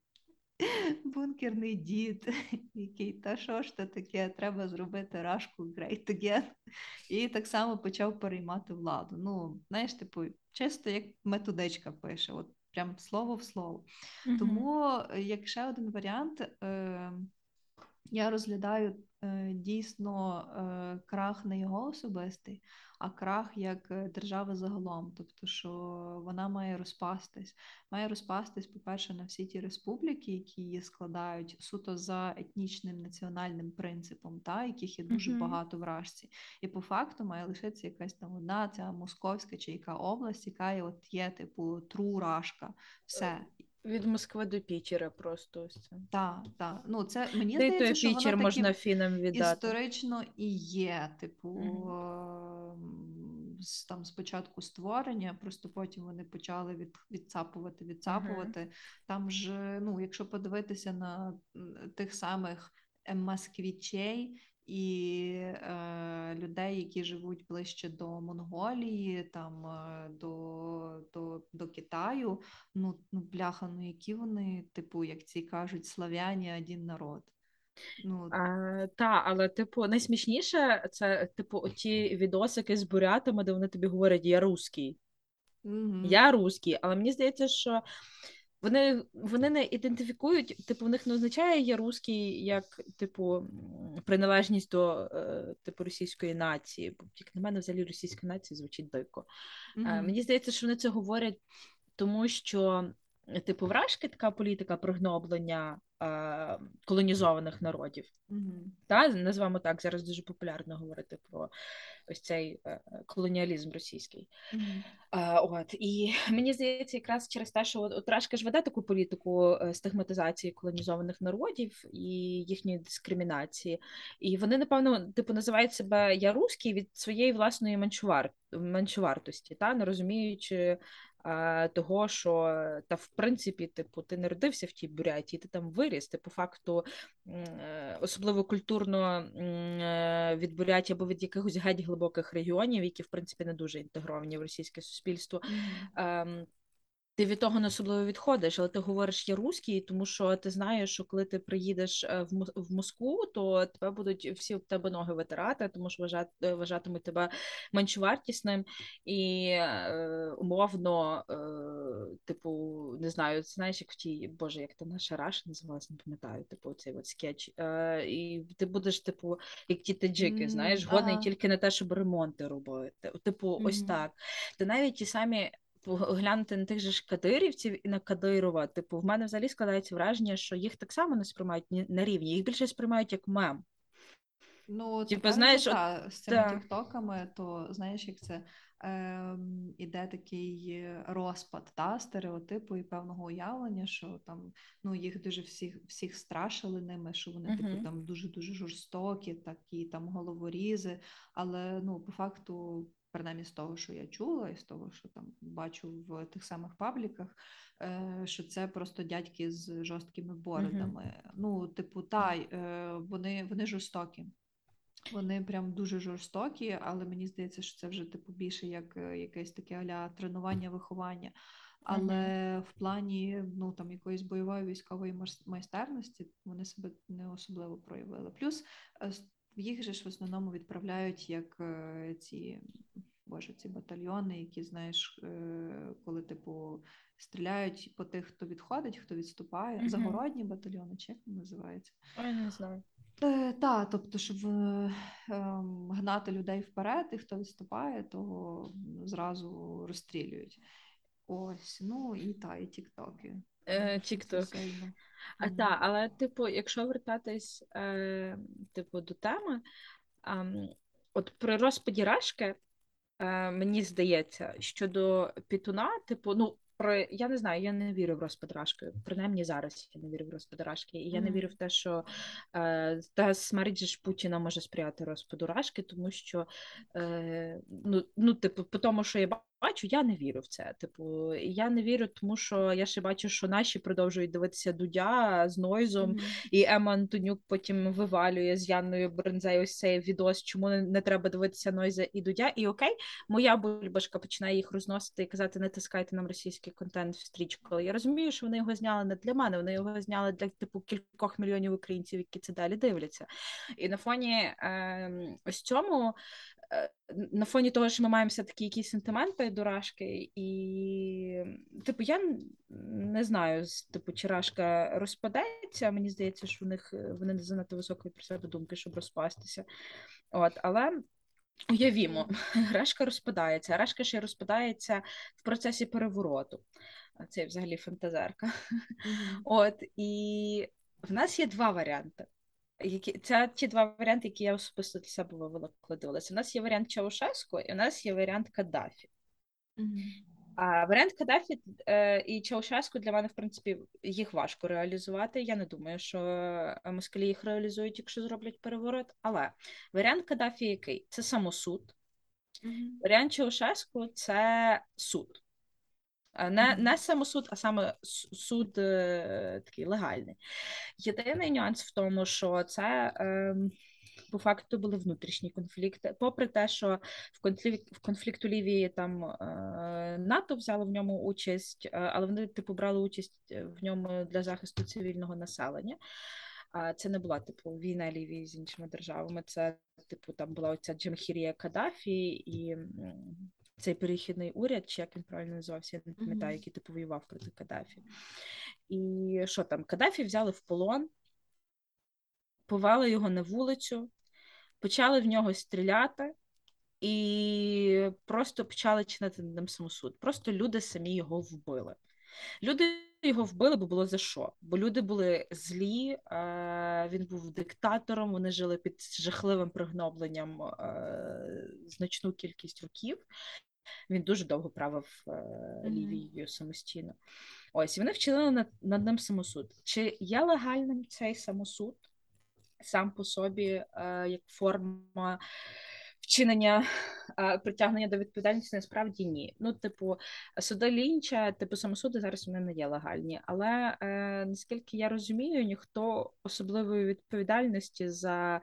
Speaker 2: Бункерний дід, який, та що ж то таке, треба зробити рашку great again. І так само почав переймати владу. Ну, знаєш, типу, чисто як методичка пише, от прям слово в слово.
Speaker 3: Мгм.
Speaker 2: Тому, е, як ще один варіант, е, я розглядаю е, дійсно е, крах не його особистий, а крах як е, держави загалом. Тобто, що вона має розпастись. Має розпастись, по-перше, на всі ті республіки, які її складають суто за етнічним національним принципом, та, яких є дуже
Speaker 3: Мгм.
Speaker 2: багато в Рашці. І по факту має лишитися якась там одна, ця московська чи яка область, яка є, от є, типу, тру Рашка. Все.
Speaker 3: Від Москви до Пітера просто ось це.
Speaker 2: Так, так. Ну, це мені
Speaker 3: Та
Speaker 2: здається, що
Speaker 3: Пітер можна фінам віддати.
Speaker 2: історично і є. Типу, ем, з- там спочатку створення, просто потім вони почали від, відцапувати, відцапувати. Там ж, ну, якщо подивитися на тих самих москвічей і е, людей, які живуть ближче до Монголії, там е, до, до, до Китаю, ну, ну бляха, ну які вони, типу, як ці кажуть, славяні один народ. Ну,
Speaker 3: А, та, але типу, найсмішніше це типу оті відосики з бурятами, де вони тобі говорять я русський.
Speaker 2: мгм.
Speaker 3: Я русський, але мені здається, що вони, вони не ідентифікують, типу, в них не означає я русський як, типу, приналежність до е, типу російської нації. Бо як на мене, взагалі російська нація звучить дико.
Speaker 2: Мгм.
Speaker 3: Мені здається, що вони це говорять, тому що, типу, вражки така політика пригноблення е, колонізованих народів.
Speaker 2: Мгм.
Speaker 3: Та, назвемо так, зараз дуже популярно говорити про ось цей е, колоніалізм російський.
Speaker 2: Мгм.
Speaker 3: Е, от і мені здається, якраз через те, що от, от Рашка ж веде таку політику е, стигматизації колонізованих народів і їхньої дискримінації. І вони, напевно, типу, називають себе я русський від своєї власної меншувар... меншовартості, та не розуміючи. Е, Того, що та в принципі, типу, ти не родився в тій буряті, ти там виріс. Ти по факту е, особливо культурно е, від Бурятії або від якихось геть глибоких регіонів, які в принципі не дуже інтегровані в російське суспільство.
Speaker 2: Мгм.
Speaker 3: Ти від того не особливо відходиш, але ти говориш я русський, тому що ти знаєш, що коли ти приїдеш е, в в Москву, то тебе будуть всі об тебе ноги витирати, тому що вважат, е, вважатимуть тебе меншовартісним і е, умовно, е, типу, не знаю, знаєш, як в тій, боже, як та наша Раша називалась, не пам'ятаю, типу, цей от скетч. Е, і ти будеш, типу, як ті таджики,
Speaker 2: М,
Speaker 3: знаєш, годний
Speaker 2: ага.
Speaker 3: тільки на те, щоб ремонти робити. Типу, ось так. Та навіть ті самі глянути на тих же ж кадирівців і на Кадирова. Типу, в мене взагалі складається враження, що їх так само не сприймають на рівні, їх більше сприймають як мем.
Speaker 2: Ну,
Speaker 3: Типу, знаєш,
Speaker 2: вже,
Speaker 3: от-
Speaker 2: з цими
Speaker 3: та.
Speaker 2: тіктоками, то знаєш, як це ем, іде такий розпад та, стереотипу і певного уявлення, що там ну, їх дуже всіх, всіх страшили ними, що вони типу там дуже-дуже жорстокі, такі там головорізи. Але ну, по факту, принаймні з того, що я чула, і з того, що там бачу в тих самих пабліках, е, що це просто дядьки з жорсткими бородами. Ну, типу, та, е, вони, вони жорстокі. Вони прям дуже жорстокі, але мені здається, що це вже типу більше як е, якесь таке аля тренування, виховання. Але в плані ну там якоїсь бойової військової майстерності вони себе не особливо проявили. Плюс їх же ж в основному відправляють як ці боже, ці батальйони, які знаєш, е, коли типу стріляють по тих, хто відходить, хто відступає.
Speaker 3: Мгм.
Speaker 2: Загородні батальйони, чи як вони називаються?
Speaker 3: Ой, не знаю.
Speaker 2: Е, та, тобто, щоб е, ем, гнати людей вперед, і хто відступає, то зразу розстрілюють. Ось, ну і та, і тіктоки.
Speaker 3: Е,
Speaker 2: Дуже
Speaker 3: А та, але, типу, якщо вертатись е, типу, до теми, ем, от при розпаді Рашки, е, мені здається, щодо Пітуна, типу, ну, про, я не знаю, я не вірю в розподрашки. Принаймні зараз я не вірю в розпад Рашки. І я не вірю в те, що е, та смерть ж Путіна може сприяти розподорашки, тому що, е, ну, ну, типу, по тому, що я бачу, я не вірю в це. Типу, я не вірю, тому що я ще бачу, що наші продовжують дивитися Дудя з Нойзом,
Speaker 2: Мгм.
Speaker 3: і Ема Антонюк потім вивалює з Янною Брензей ось цей відос, чому не, не треба дивитися Нойза і Дудя. І окей, моя бульбашка починає їх розносити і казати, не тискайте нам російський контент в стрічку. Але я розумію, що вони його зняли не для мене, вони його зняли для типу кількох мільйонів українців, які це далі дивляться. І на фоні е, ось цьому. Е, На фоні того, що ми маємо все-таки якісь сентименти до Рашки, і типу, я не знаю, типу, чи Рашка розпадеться. Мені здається, що в них е, вони не занадто високої про себе думки, щоб розпастися. От, але уявімо, Рашка розпадається. Рашка ще й розпадається в процесі перевороту. Це взагалі фантазерка.
Speaker 2: Мгм.
Speaker 3: От і в нас є два варіанти. Які це ті два варіанти, які я особисто для себе дивилася. У нас є варіант Чаушеску, і у нас є варіант Каддафі.
Speaker 2: Мгм.
Speaker 3: А варіант Каддафі е, і Чаушеску для мене, в принципі, їх важко реалізувати. Я не думаю, що е, москалі їх реалізують, якщо зроблять переворот. Але варіант Каддафі який? Це самосуд.
Speaker 2: Мгм.
Speaker 3: Варіант Чаушеску це суд. Е, Не, не самосуд, а саме суд е, такий легальний. Єдиний нюанс в тому, що це ем, по факту були внутрішні конфлікти. Попри те, що в конфлікт в конфлікт у Лівії там е, НАТО взяло в ньому участь, е, але вони типу брали участь в ньому для захисту цивільного населення. А це не була типу війна Лівії з іншими державами. Це типу там була оця Джамхірія Каддафі і цей перехідний уряд, чи як він правильно називався, я не пам'ятаю, який типу воював проти Каддафі. І що там? Каддафі взяли в полон, повели його на вулицю, почали в нього стріляти. І просто почали чинити над ним самосуд. Просто люди самі його вбили. Люди його вбили, бо було за що? Бо люди були злі, е, він був диктатором, вони жили під жахливим пригнобленням е, значну кількість років. Він дуже довго правив е, Лівією самостійно. Ось і вони вчинили над, над ним самосуд. Чи є легальним цей самосуд сам по собі як форма вчинення е, притягнення до відповідальності? Насправді ні. Ну, типу, суди Лінча, типу самосуди зараз вони не є легальні. Але е, наскільки я розумію, ніхто особливої відповідальності за.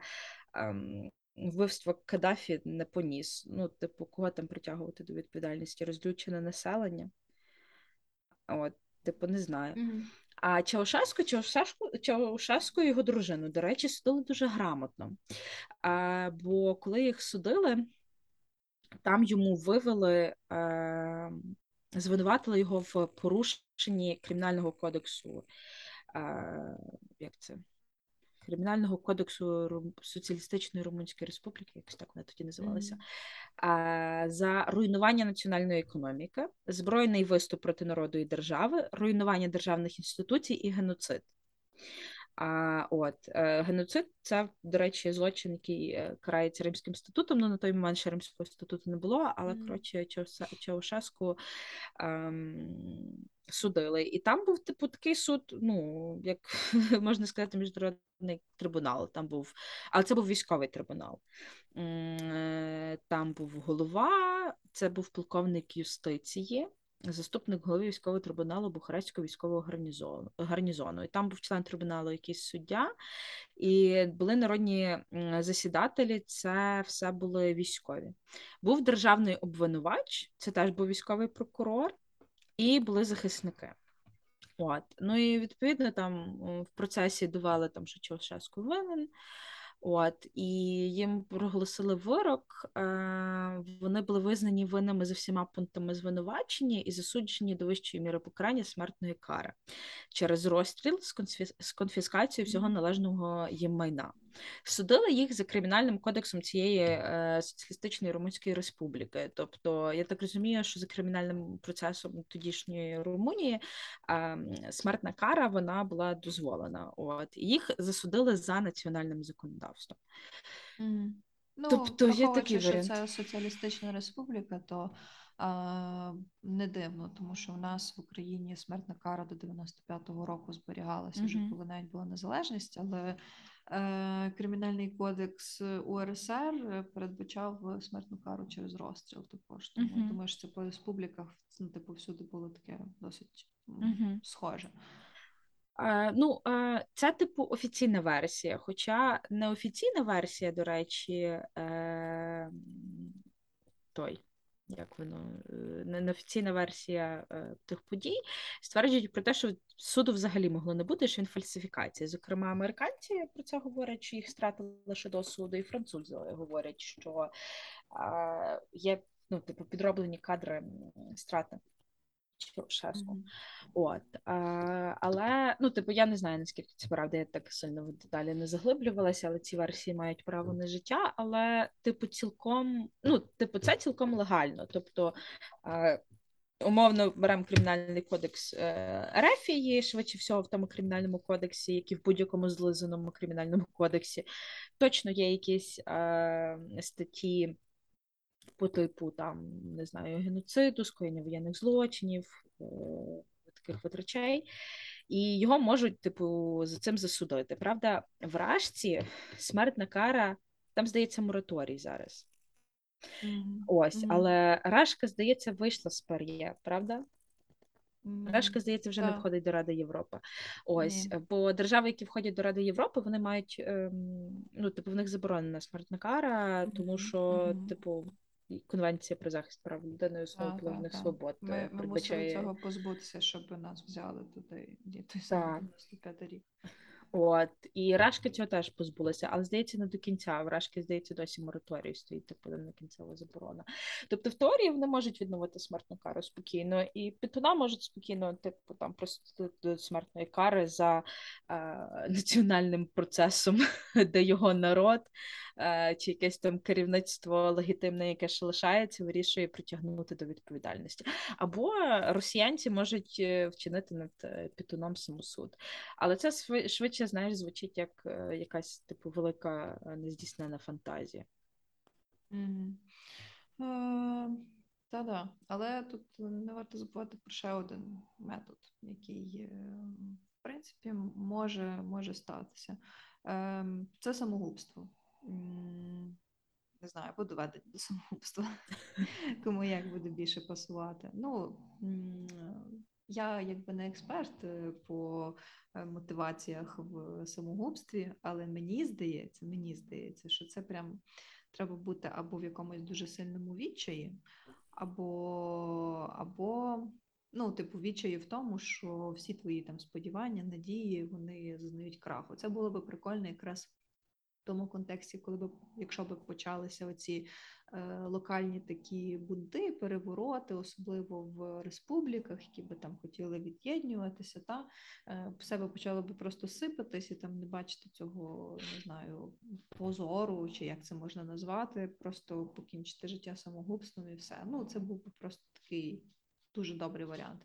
Speaker 3: ем, Вбивство Каддафі не поніс. Ну, типу, кого там притягувати до відповідальності? Розлючене населення? От, типу, не знаю.
Speaker 2: Мгм.
Speaker 3: А Чаушеску, Чаушеску, Чаушеску і його дружину, до речі, судили дуже грамотно. А, бо коли їх судили, там йому вивели, а, звинуватили його в порушенні Кримінального кодексу. А, як це? Кримінального кодексу Соціалістичної Румунської Республіки, якось так вони тоді називалися,
Speaker 2: Мгм.
Speaker 3: а, за руйнування національної економіки, збройний виступ проти народу і держави, руйнування державних інституцій і геноцид. А от е, геноцид це, до речі, злочин, який е, карається Римським статутом. Ну на той момент ще Римського статуту не було, але
Speaker 2: Мгм.
Speaker 3: коротше Чаушеску ем, судили. І там був типу такий суд, ну як можна сказати, міжнародний трибунал. Там був, але це був військовий трибунал. Е, Там був голова, це був полковник юстиції. заступник голови військового трибуналу Бухарестського військового гарнізону. гарнізону. І там був член трибуналу якийсь суддя, і були народні засідателі, це все були військові. Був державний обвинувач, це теж був військовий прокурор, і були захисники. От. Ну і відповідно там в процесі довели там, що Чаушеску винен. От і їм проголосили вирок. Е, Вони були визнані винними за всіма пунктами звинувачення і засуджені до вищої міри покарання смертної кари через розстріл з конфіскацією всього належного їм майна. Судили їх за кримінальним кодексом цієї е, соціалістичної Румунської республіки. Тобто, я так розумію, що за кримінальним процесом тодішньої Румунії е, смертна кара вона була дозволена. От їх засудили за національним законодавством.
Speaker 2: Mm. Ну,
Speaker 3: тобто є такий
Speaker 2: що
Speaker 3: варіант.
Speaker 2: це соціалістична республіка, то а, не дивно, тому що у нас в Україні смертна кара до 95-го року зберігалася
Speaker 3: Мгм.
Speaker 2: вже коли навіть була незалежність, але е, кримінальний кодекс УРСР передбачав смертну кару через розстріл. Також тому
Speaker 3: Мгм.
Speaker 2: думаю, що це по республіках ну, типу всюди було таке досить
Speaker 3: Мгм.
Speaker 2: схоже.
Speaker 3: Е, ну, е, це типу офіційна версія. Хоча неофіційна версія, до речі, е, той, як воно, е, не- неофіційна версія е, тих подій стверджують про те, що суду взагалі могло не бути, що він фальсифікація. Зокрема, американці про це говорять, що їх стратили лише до суду, і французи говорять, що є ну, типу, підроблені кадри м, Чаушеску.
Speaker 2: Мгм.
Speaker 3: От, а, але ну, типу, я не знаю, наскільки це правда, я так сильно в деталі не заглиблювалася, але ці версії мають право на життя. Але, типу, цілком, ну, типу, це цілком легально. Тобто, а, умовно беремо кримінальний кодекс е, Ерефії, швидше всього, в тому кримінальному кодексі, як і в будь-якому злизаному кримінальному кодексі. Точно є якісь е, статті по типу там не знаю геноциду, скоєння воєнних злочинів, е, таких от речей, і його можуть, типу, за цим засудити. Правда, в Рашці смертна кара, там здається мораторій зараз.
Speaker 2: Мгм.
Speaker 3: Ось, але Рашка, здається, вийшла з ПРЄ, правда?
Speaker 2: М,
Speaker 3: Рашка, здається, вже не входить до Ради Європи. Ось,
Speaker 2: Ні.
Speaker 3: бо держави, які входять до Ради Європи, вони мають ем, ну, типу, в них заборонена смертна кара, тому що, типу, Конвенція про захист прав людини і основ
Speaker 2: Так,
Speaker 3: половних
Speaker 2: так, так.
Speaker 3: свобод е,
Speaker 2: Ми, ми мусили цього позбутися, щоб нас взяли туди. діти той
Speaker 3: Так.
Speaker 2: самий 95 рік.
Speaker 3: От і Рашки цього теж позбулися, але здається, не до кінця. В Рашки, здається, досі мораторій стоїть, типу не кінцева заборона. Тобто, в теорії вони можуть відновити смертну кару спокійно, і Пітуна можуть спокійно, типу, там просто до смертної кари за е, національним процесом, де його народ е, чи якесь там керівництво легітимне, яке ще лишається, вирішує притягнути до відповідальності. Або росіянці можуть е, вчинити над е, Пітуном самосуд. Але це сви- швидше, знаєш, звучить як е, якась типу велика е, нездійснена фантазія.
Speaker 2: Мгм. Е, Та-да. Але тут не варто забувати про ще один метод, який, в принципі, може, може статися. Ем, Це самогубство. Не знаю, або доведення до самогубства. Кому як буде більше пасувати. Ну, я якби не експерт е, по е, мотиваціях в самогубстві, але мені здається, мені здається, що це прям треба бути або в якомусь дуже сильному відчаї, або, або ну, типу, відчаї в тому, що всі твої там сподівання, надії, вони зазнають краху. Це було би прикольно якраз в тому контексті, коли б, якщо б почалися оці локальні такі бунти, перевороти, особливо в республіках, які би там хотіли від'єднюватися, та е, все би почало би просто сипатись і там не бачити цього, не знаю, позору, чи як це можна назвати, просто покінчити життя самогубством і все. Ну, це був би просто такий дуже добрий варіант.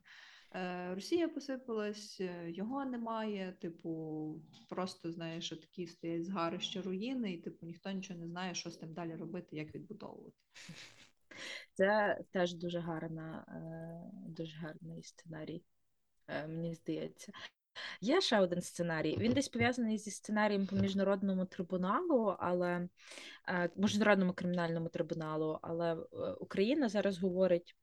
Speaker 2: Е, Росія посипалась, е, його немає. Типу, просто знаєш, такі стоять згарища руїни, і типу ніхто нічого не знає, що з тим далі робити, як відбудовувати.
Speaker 3: Це теж дуже гарна, е, дуже гарний сценарій, мені здається. Є ще один сценарій. Він десь пов'язаний зі сценарієм по міжнародному трибуналу, але міжнародному кримінальному трибуналу, але Україна зараз говорить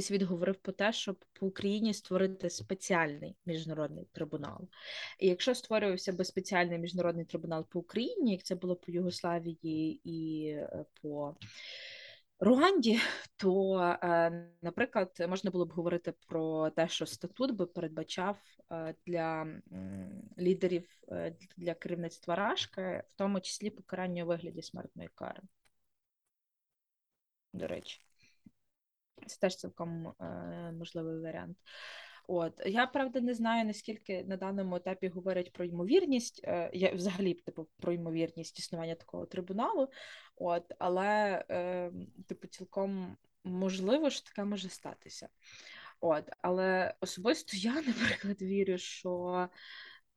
Speaker 3: світ говорив про те, щоб по Україні створити спеціальний міжнародний трибунал. І якщо створювався би спеціальний міжнародний трибунал по Україні, як це було по Югославії і е, по Руанді, то, е, наприклад, можна було б говорити про те, що статут би передбачав е, для лідерів для керівництва Рашки, в тому числі покарання у вигляді смертної кари. До речі, це теж цілком е, можливий варіант. От я правда не знаю наскільки на даному етапі говорять про ймовірність, е, я взагалі типу про ймовірність існування такого трибуналу. От, але е, типу, цілком можливо, що таке може статися. От, але особисто я, наприклад, вірю, що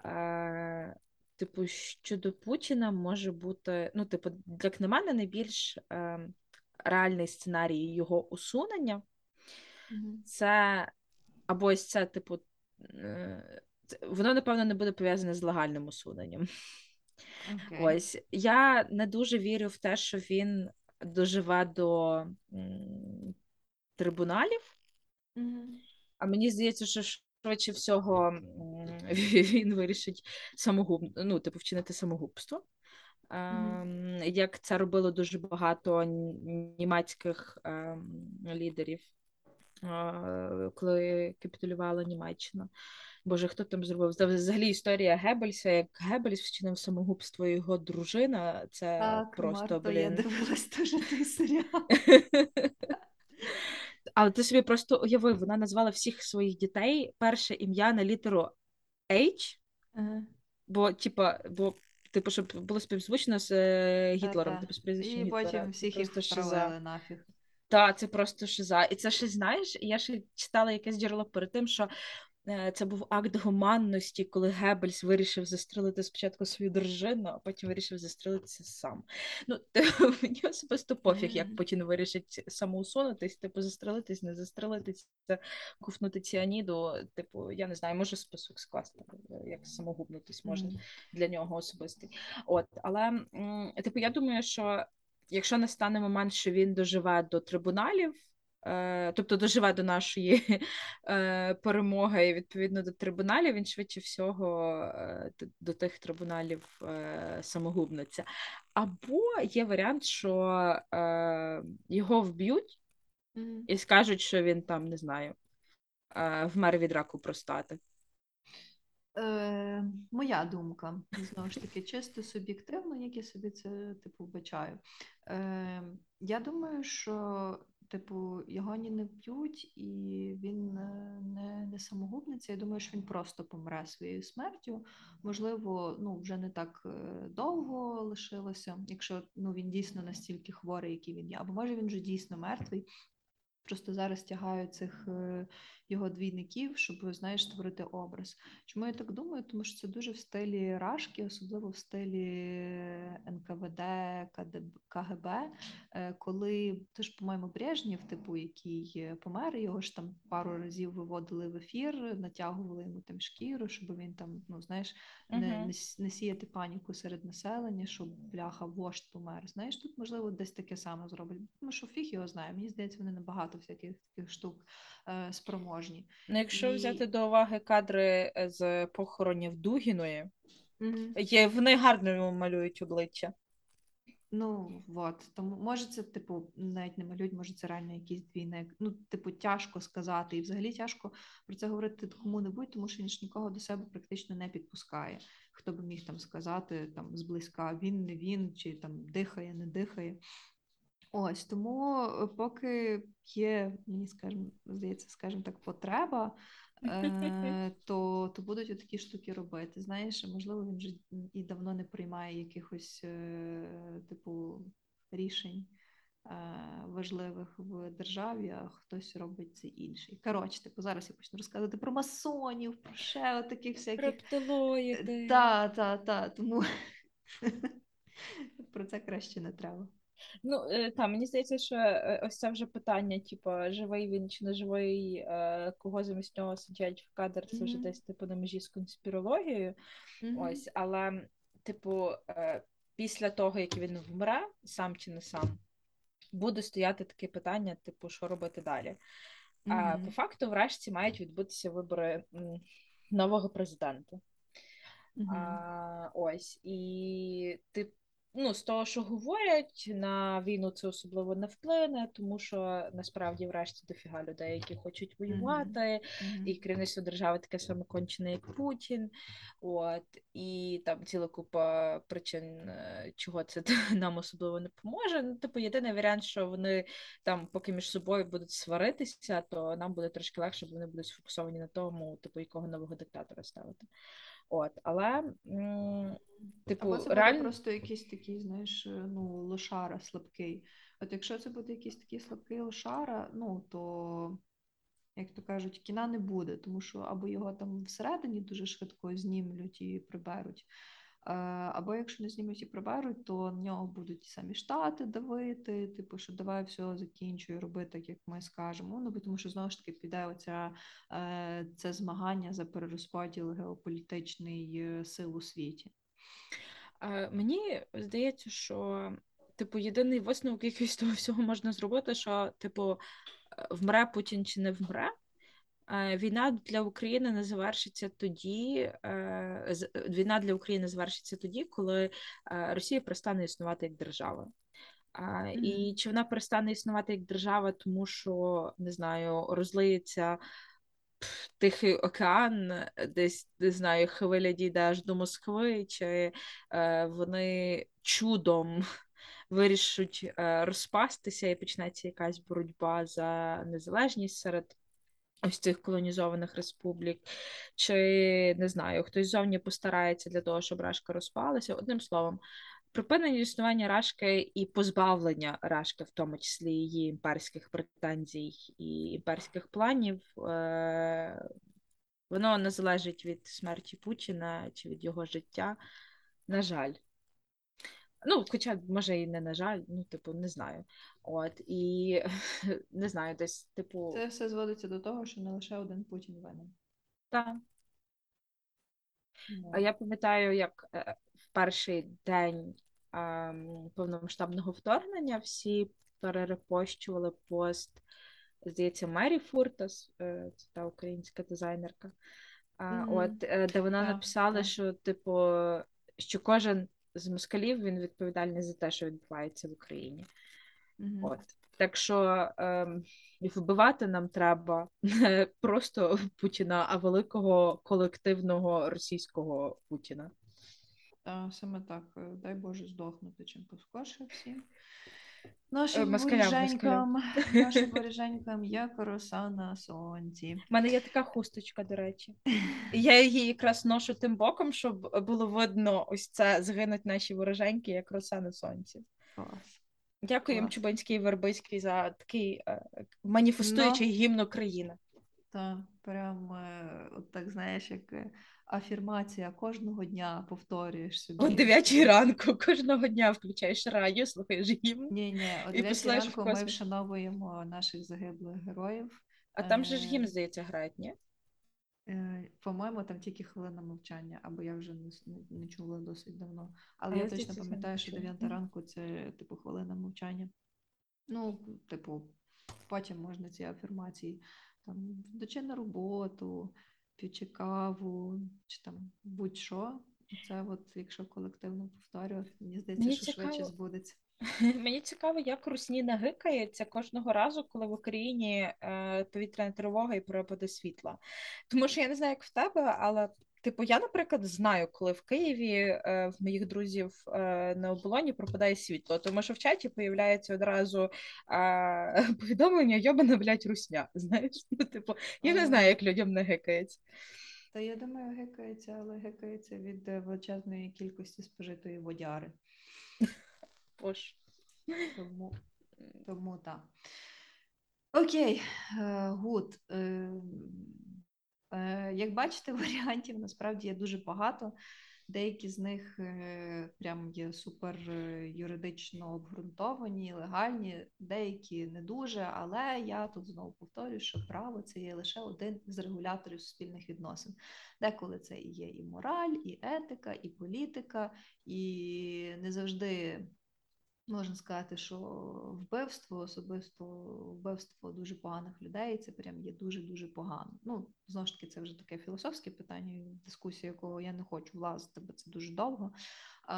Speaker 3: е, типу, щодо Путіна може бути, ну, типу, як на мене, найбільш е, реальний сценарій його усунення.
Speaker 2: Мгм.
Speaker 3: Це або ось це, типу, е, воно, напевно, не буде пов'язане з легальним усуненням.
Speaker 2: Окей.
Speaker 3: Ось я не дуже вірю в те, що він доживе до м, трибуналів,
Speaker 2: Мгм.
Speaker 3: а мені здається, що швидше всього м, він вирішить самогуб... ну, типу, вчинити самогубство. Ем, Як це робило дуже багато німецьких ем, лідерів, е, коли капітулювала Німеччина. Боже, хто там зробив? Взагалі історія Геббельса, як Геббельс вчинив самогубство його дружина. Це
Speaker 2: Так,
Speaker 3: просто,
Speaker 2: Марто, я дивилась теж той серіал.
Speaker 3: Але ти собі просто уявив, вона назвала всіх своїх дітей перше ім'я на літеру H,
Speaker 2: Ага.
Speaker 3: бо, типа, бо, типу, щоб було співзвучно з е, Гітлером,
Speaker 2: Та-та.
Speaker 3: типу, з прізвищем
Speaker 2: І
Speaker 3: Гітлера.
Speaker 2: потім
Speaker 3: Це
Speaker 2: всіх їх
Speaker 3: просто шиза.
Speaker 2: нафіг.
Speaker 3: Так, це просто шиза. І це ще знаєш, я ще читала якесь джерело перед тим, що це був акт гуманності, коли Геббельс вирішив застрелити спочатку свою дружину, а потім вирішив застрелитися сам. Ну, мені особисто пофіг, як. Путін вирішить самоусунутись, типу, застрелитись, не застрелитись, куфнути ціаніду. Типу, я не знаю, можу список скласти, е, як самогубнутись можна для нього особистий. От, але типу, я думаю, що якщо настане момент, що він доживе до трибуналів, е, тобто доживе до нашої е, перемоги і відповідно до трибуналів, він швидше всього е, до тих трибуналів е, самогубниться. Або є варіант, що е, його вб'ють і скажуть, що він там, не знаю, е, вмер від раку простати.
Speaker 2: Е, моя думка, знову ж таки, чисто суб'єктивно, як я собі це типу вбачаю. Е, я думаю, що типу його ні не вб'ють, і він е, не, не самогубниця. Я думаю, що він просто помре своєю смертю. Можливо, ну вже не так е, довго лишилося, якщо ну він дійсно настільки хворий, який він є, або може він вже дійсно мертвий. Просто зараз тягають цих е, його двійників, щоб знаєш, створити образ. Чому я так думаю? Тому що це дуже в стилі Рашки, особливо в стилі НКВД, КДБ, КГБ, е, коли теж, по-моєму, Брежнєв, типу, який е, помер, його ж там пару разів виводили в ефір, натягували йому там шкіру, щоб він там, ну знаєш, не, не, не сіяти паніку серед населення, щоб бляха вождь помер. Знаєш, тут можливо десь таке саме зроблять. Тому що фіг його знає. Мені здається, вони набагато всяких таких штук е, спроможні.
Speaker 3: Ну, якщо
Speaker 2: І-
Speaker 3: взяти до уваги кадри е, з похоронів Дугіної,
Speaker 2: Угу.
Speaker 3: є, вони гарно йому малюють обличчя.
Speaker 2: Ну от тому може це типу навіть не малюють, може це реально якийсь двійник. Ну, типу, тяжко сказати, і взагалі тяжко про це говорити кому-небудь, тому що він ж нікого до себе практично не підпускає. Хто би міг там сказати там зблизька, він не він, чи там дихає, не дихає. Ось тому, е, поки є, мені скажімо, здається, скажімо так, потреба, е, то, то будуть такі штуки робити. Знаєш, можливо, він вже і давно не приймає якихось е, типу рішень е, важливих в державі, а хтось робить це інший. Коротше, типу, зараз я почну розказувати про масонів, про ще таких всяких.
Speaker 3: Рептилоїди.
Speaker 2: Та, та, та, тому про це краще не треба.
Speaker 3: Ну, е, та, мені здається, що е, ось це вже питання, типу, живий він чи не живий, е, кого замість нього сидять в кадр, це вже
Speaker 2: Мгм.
Speaker 3: десь типу на межі з конспірологією. Ось, але, типу, після того, як він вмре, сам чи не сам, буде стояти таке питання, типу, що робити далі. А по факту, врешті, мають відбутися вибори нового президента. А, ось і ти ну, з того, що говорять, на війну це особливо не вплине, тому що насправді, врешті, дофіга людей, які хочуть воювати,
Speaker 2: Мгм.
Speaker 3: і керівництво держави таке саме кончене, як Путін. От і там ціла купа причин, е, чого це нам особливо не поможе. Ну, типу, єдиний варіант, що вони там, поки між собою будуть сваритися, то нам буде трошки легше, бо вони будуть сфокусовані на тому, типу, якого нового диктатора ставити. От, але м, типу,
Speaker 2: Або це буде просто якийсь такий, знаєш, е, ну, лошара слабкий. От якщо це буде якийсь такий слабкий лошара, ну то, як то кажуть, кіна не буде, тому що або його там всередині дуже швидко знімлють і приберуть. Е, Або якщо не знімуть і приберуть, то на нього будуть самі штати давити, типу, що давай все закінчуй, роби так, як ми скажемо. Ну, тому що знову ж таки піде оця е, це змагання за перерозподіл геополітичний е, сил у світі.
Speaker 3: Мені здається, що типу єдиний висновок, який з того всього можна зробити, що типу вмре Путін чи не вмре. Е, Війна для України не завершиться тоді. е, Війна для України завершиться тоді, коли е, Росія перестане існувати як держава. А, І чи вона перестане існувати як держава, тому що не знаю, розлиється Тихий океан, е, десь не знаю, хвиля дійде аж до Москви, чи е, вони чудом вирішать е, розпастися і почнеться якась боротьба за незалежність серед ось цих колонізованих республік, чи не знаю, хтось зовні постарається для того, щоб Рашка розпалася. Одним словом, припинення існування Рашки і позбавлення Рашки, в тому числі її імперських претензій і імперських планів, е- воно не залежить від смерті Путіна чи від його життя. На жаль. Ну, хоча, може, і не на жаль, ну, типу, не знаю. От, і не знаю, десь, типу,
Speaker 2: Це все зводиться до того, що не лише один Путін винен.
Speaker 3: та.
Speaker 2: Ну,
Speaker 3: А я пам'ятаю, як е, в перший день ем, повномасштабного вторгнення всі перерепощували пост, здається, Мері Фуртас, е, це та українська дизайнерка. А,
Speaker 2: Мгм.
Speaker 3: От, е, де вона
Speaker 2: Так,
Speaker 3: написала,
Speaker 2: так.
Speaker 3: що, типу, що кожен з москалів він відповідальний за те, що відбувається в Україні.
Speaker 2: Мгм.
Speaker 3: От. Так що ем, вбивати нам треба не просто Путіна, а великого колективного російського Путіна.
Speaker 2: Та, саме так. Е, Дай Боже здохнути чим поскорше всім. Нашим
Speaker 3: москалям,
Speaker 2: воріженькам, нашим роса на сонці.
Speaker 3: У мене є така хусточка, до речі. Я її якраз ношу тим боком, щоб було видно ось це згинуть наші вороженьки, як роса на сонці.
Speaker 2: Клас.
Speaker 3: Дякую їм
Speaker 2: Клас.
Speaker 3: І Вербицький за такий е, маніфестуючий гімн України.
Speaker 2: Та прям е, от так знаєш, як е, афірмація кожного дня повторюєш собі.
Speaker 3: О 9 ранку кожного дня включаєш радіо, слухаєш гімн.
Speaker 2: Ні, ні, о
Speaker 3: І
Speaker 2: 9
Speaker 3: посилаєш
Speaker 2: ранку ми вшановуємо наших загиблих героїв.
Speaker 3: А там же ж
Speaker 2: Е,
Speaker 3: гімн, здається, грають, ні?
Speaker 2: По-моєму, там тільки хвилина мовчання, або я вже не, не, чула досить давно. Але
Speaker 3: А
Speaker 2: я точно пам'ятаю, що 9
Speaker 3: Мгм.
Speaker 2: ранку це типу хвилина мовчання. Ну, типу, потім можна ці афірмації там йдучи на роботу, п'ючи каву, чи там будь-що. Це от, якщо колективно повторювати, мені здається,
Speaker 3: Мені
Speaker 2: що швидше збудеться.
Speaker 3: Мені цікаво, як русні нагикається кожного разу, коли в Україні е, повітряна тривога і перепади світла. Тому що я не знаю, як в тебе, але типу, я, наприклад, знаю, коли в Києві е, в моїх друзів е, на оболоні пропадає світло, тому що в чаті появляється одразу е, повідомлення йобана, блядь, русня. Знаєш? Ну, типу, я не знаю, як людям не гикається.
Speaker 2: Та я думаю, гекається, але гекається від величезної кількості спожитої водяри.
Speaker 3: Бож.
Speaker 2: Тому, тому так. Окей, good. Е, Як бачите, варіантів насправді є дуже багато. Деякі з них е, прям є супер е, юридично обґрунтовані, легальні, деякі не дуже. Але я тут знову повторюю, що право це є лише один з регуляторів суспільних відносин. Деколи це і є і мораль, і етика, і політика, і не завжди Можна сказати, що вбивство, особисто вбивство дуже поганих людей, це прям є дуже-дуже погано. Ну, знову ж таки, це вже таке філософське питання, дискусія, якого я не хочу влазити, бо це дуже довго. Е,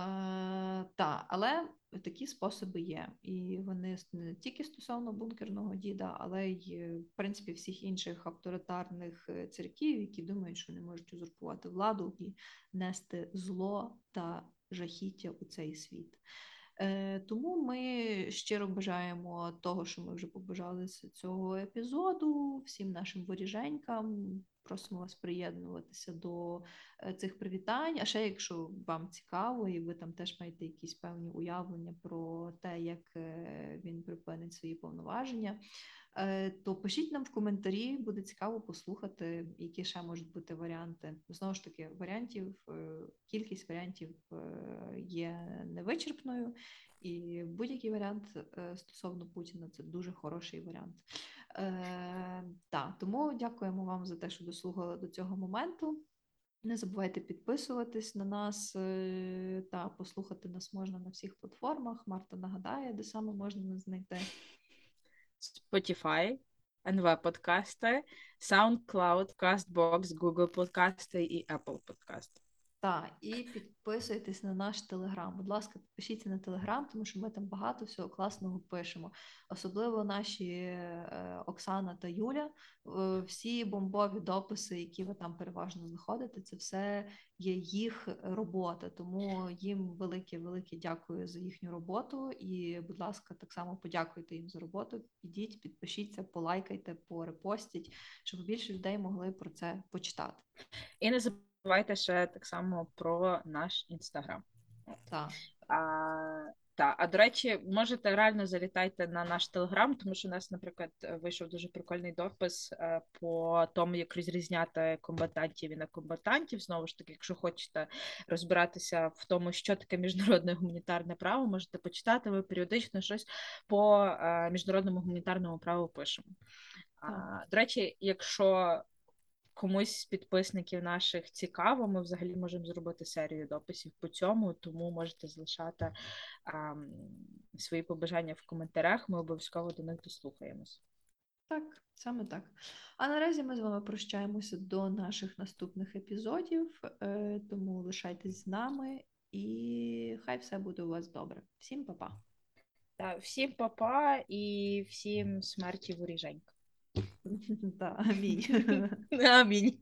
Speaker 2: та, але такі способи є. І вони не тільки стосовно бункерного діда, але й, в принципі, всіх інших авторитарних церків, які думають, що вони можуть узурпувати владу і нести зло та жахіття у цей світ. Е, тому ми щиро бажаємо того, що ми вже побажали з цього епізоду, всім нашим воріженькам. Просимо вас приєднуватися до е, цих привітань. А ще, якщо вам цікаво, і ви там теж маєте якісь певні уявлення про те, як е, він припинить свої повноваження. Е, то пишіть нам в коментарі, буде цікаво послухати, які ще можуть бути варіанти. Знову ж таки, варіантів, е, кількість варіантів е, є невичерпною, і будь-який варіант стосовно Путіна це дуже хороший варіант. Так, тому дякуємо вам за те, що дослухали до цього моменту. Не забувайте підписуватись на нас та послухати нас можна на всіх платформах. Марта нагадає, де саме можна нас знайти.
Speaker 3: Spotify, НВ подкасти, SoundCloud, CastBox, Google подкасти і Apple подкасти.
Speaker 2: Так, і підписуйтесь на наш телеграм. Будь ласка, підпишіться на телеграм, тому що ми там багато всього класного пишемо. Особливо наші е, Оксана та Юля. Е, всі бомбові дописи, які ви там переважно знаходите, це все є їх робота. Тому їм велике, велике дякую за їхню роботу. І, будь ласка, так само подякуйте їм за роботу. Підіть, підпишіться, полайкайте, порепостіть, щоб більше людей могли про це почитати.
Speaker 3: І не забувайте ще так само про наш інстаграм.
Speaker 2: Так.
Speaker 3: А, та, а до речі, можете реально залітайте на наш телеграм, тому що у нас, наприклад, вийшов дуже прикольний допис е, по тому, як розрізняти комбатантів і некомбатантів. Знову ж таки, якщо хочете розбиратися в тому, що таке міжнародне гуманітарне право, можете почитати. Ми періодично щось по е, міжнародному гуманітарному праву пишемо. А, До речі, якщо комусь з підписників наших цікаво, ми взагалі можемо зробити серію дописів по цьому, тому можете залишати а, свої побажання в коментарях. Ми обов'язково до них дослухаємось.
Speaker 2: Так, саме так. А наразі ми з вами прощаємося до наших наступних епізодів, е, тому лишайтесь з нами і хай все буде у вас добре. Всім па-па.
Speaker 3: Так, всім па-па і всім смерті воріженька.
Speaker 2: Да, амінь.
Speaker 3: Амінь.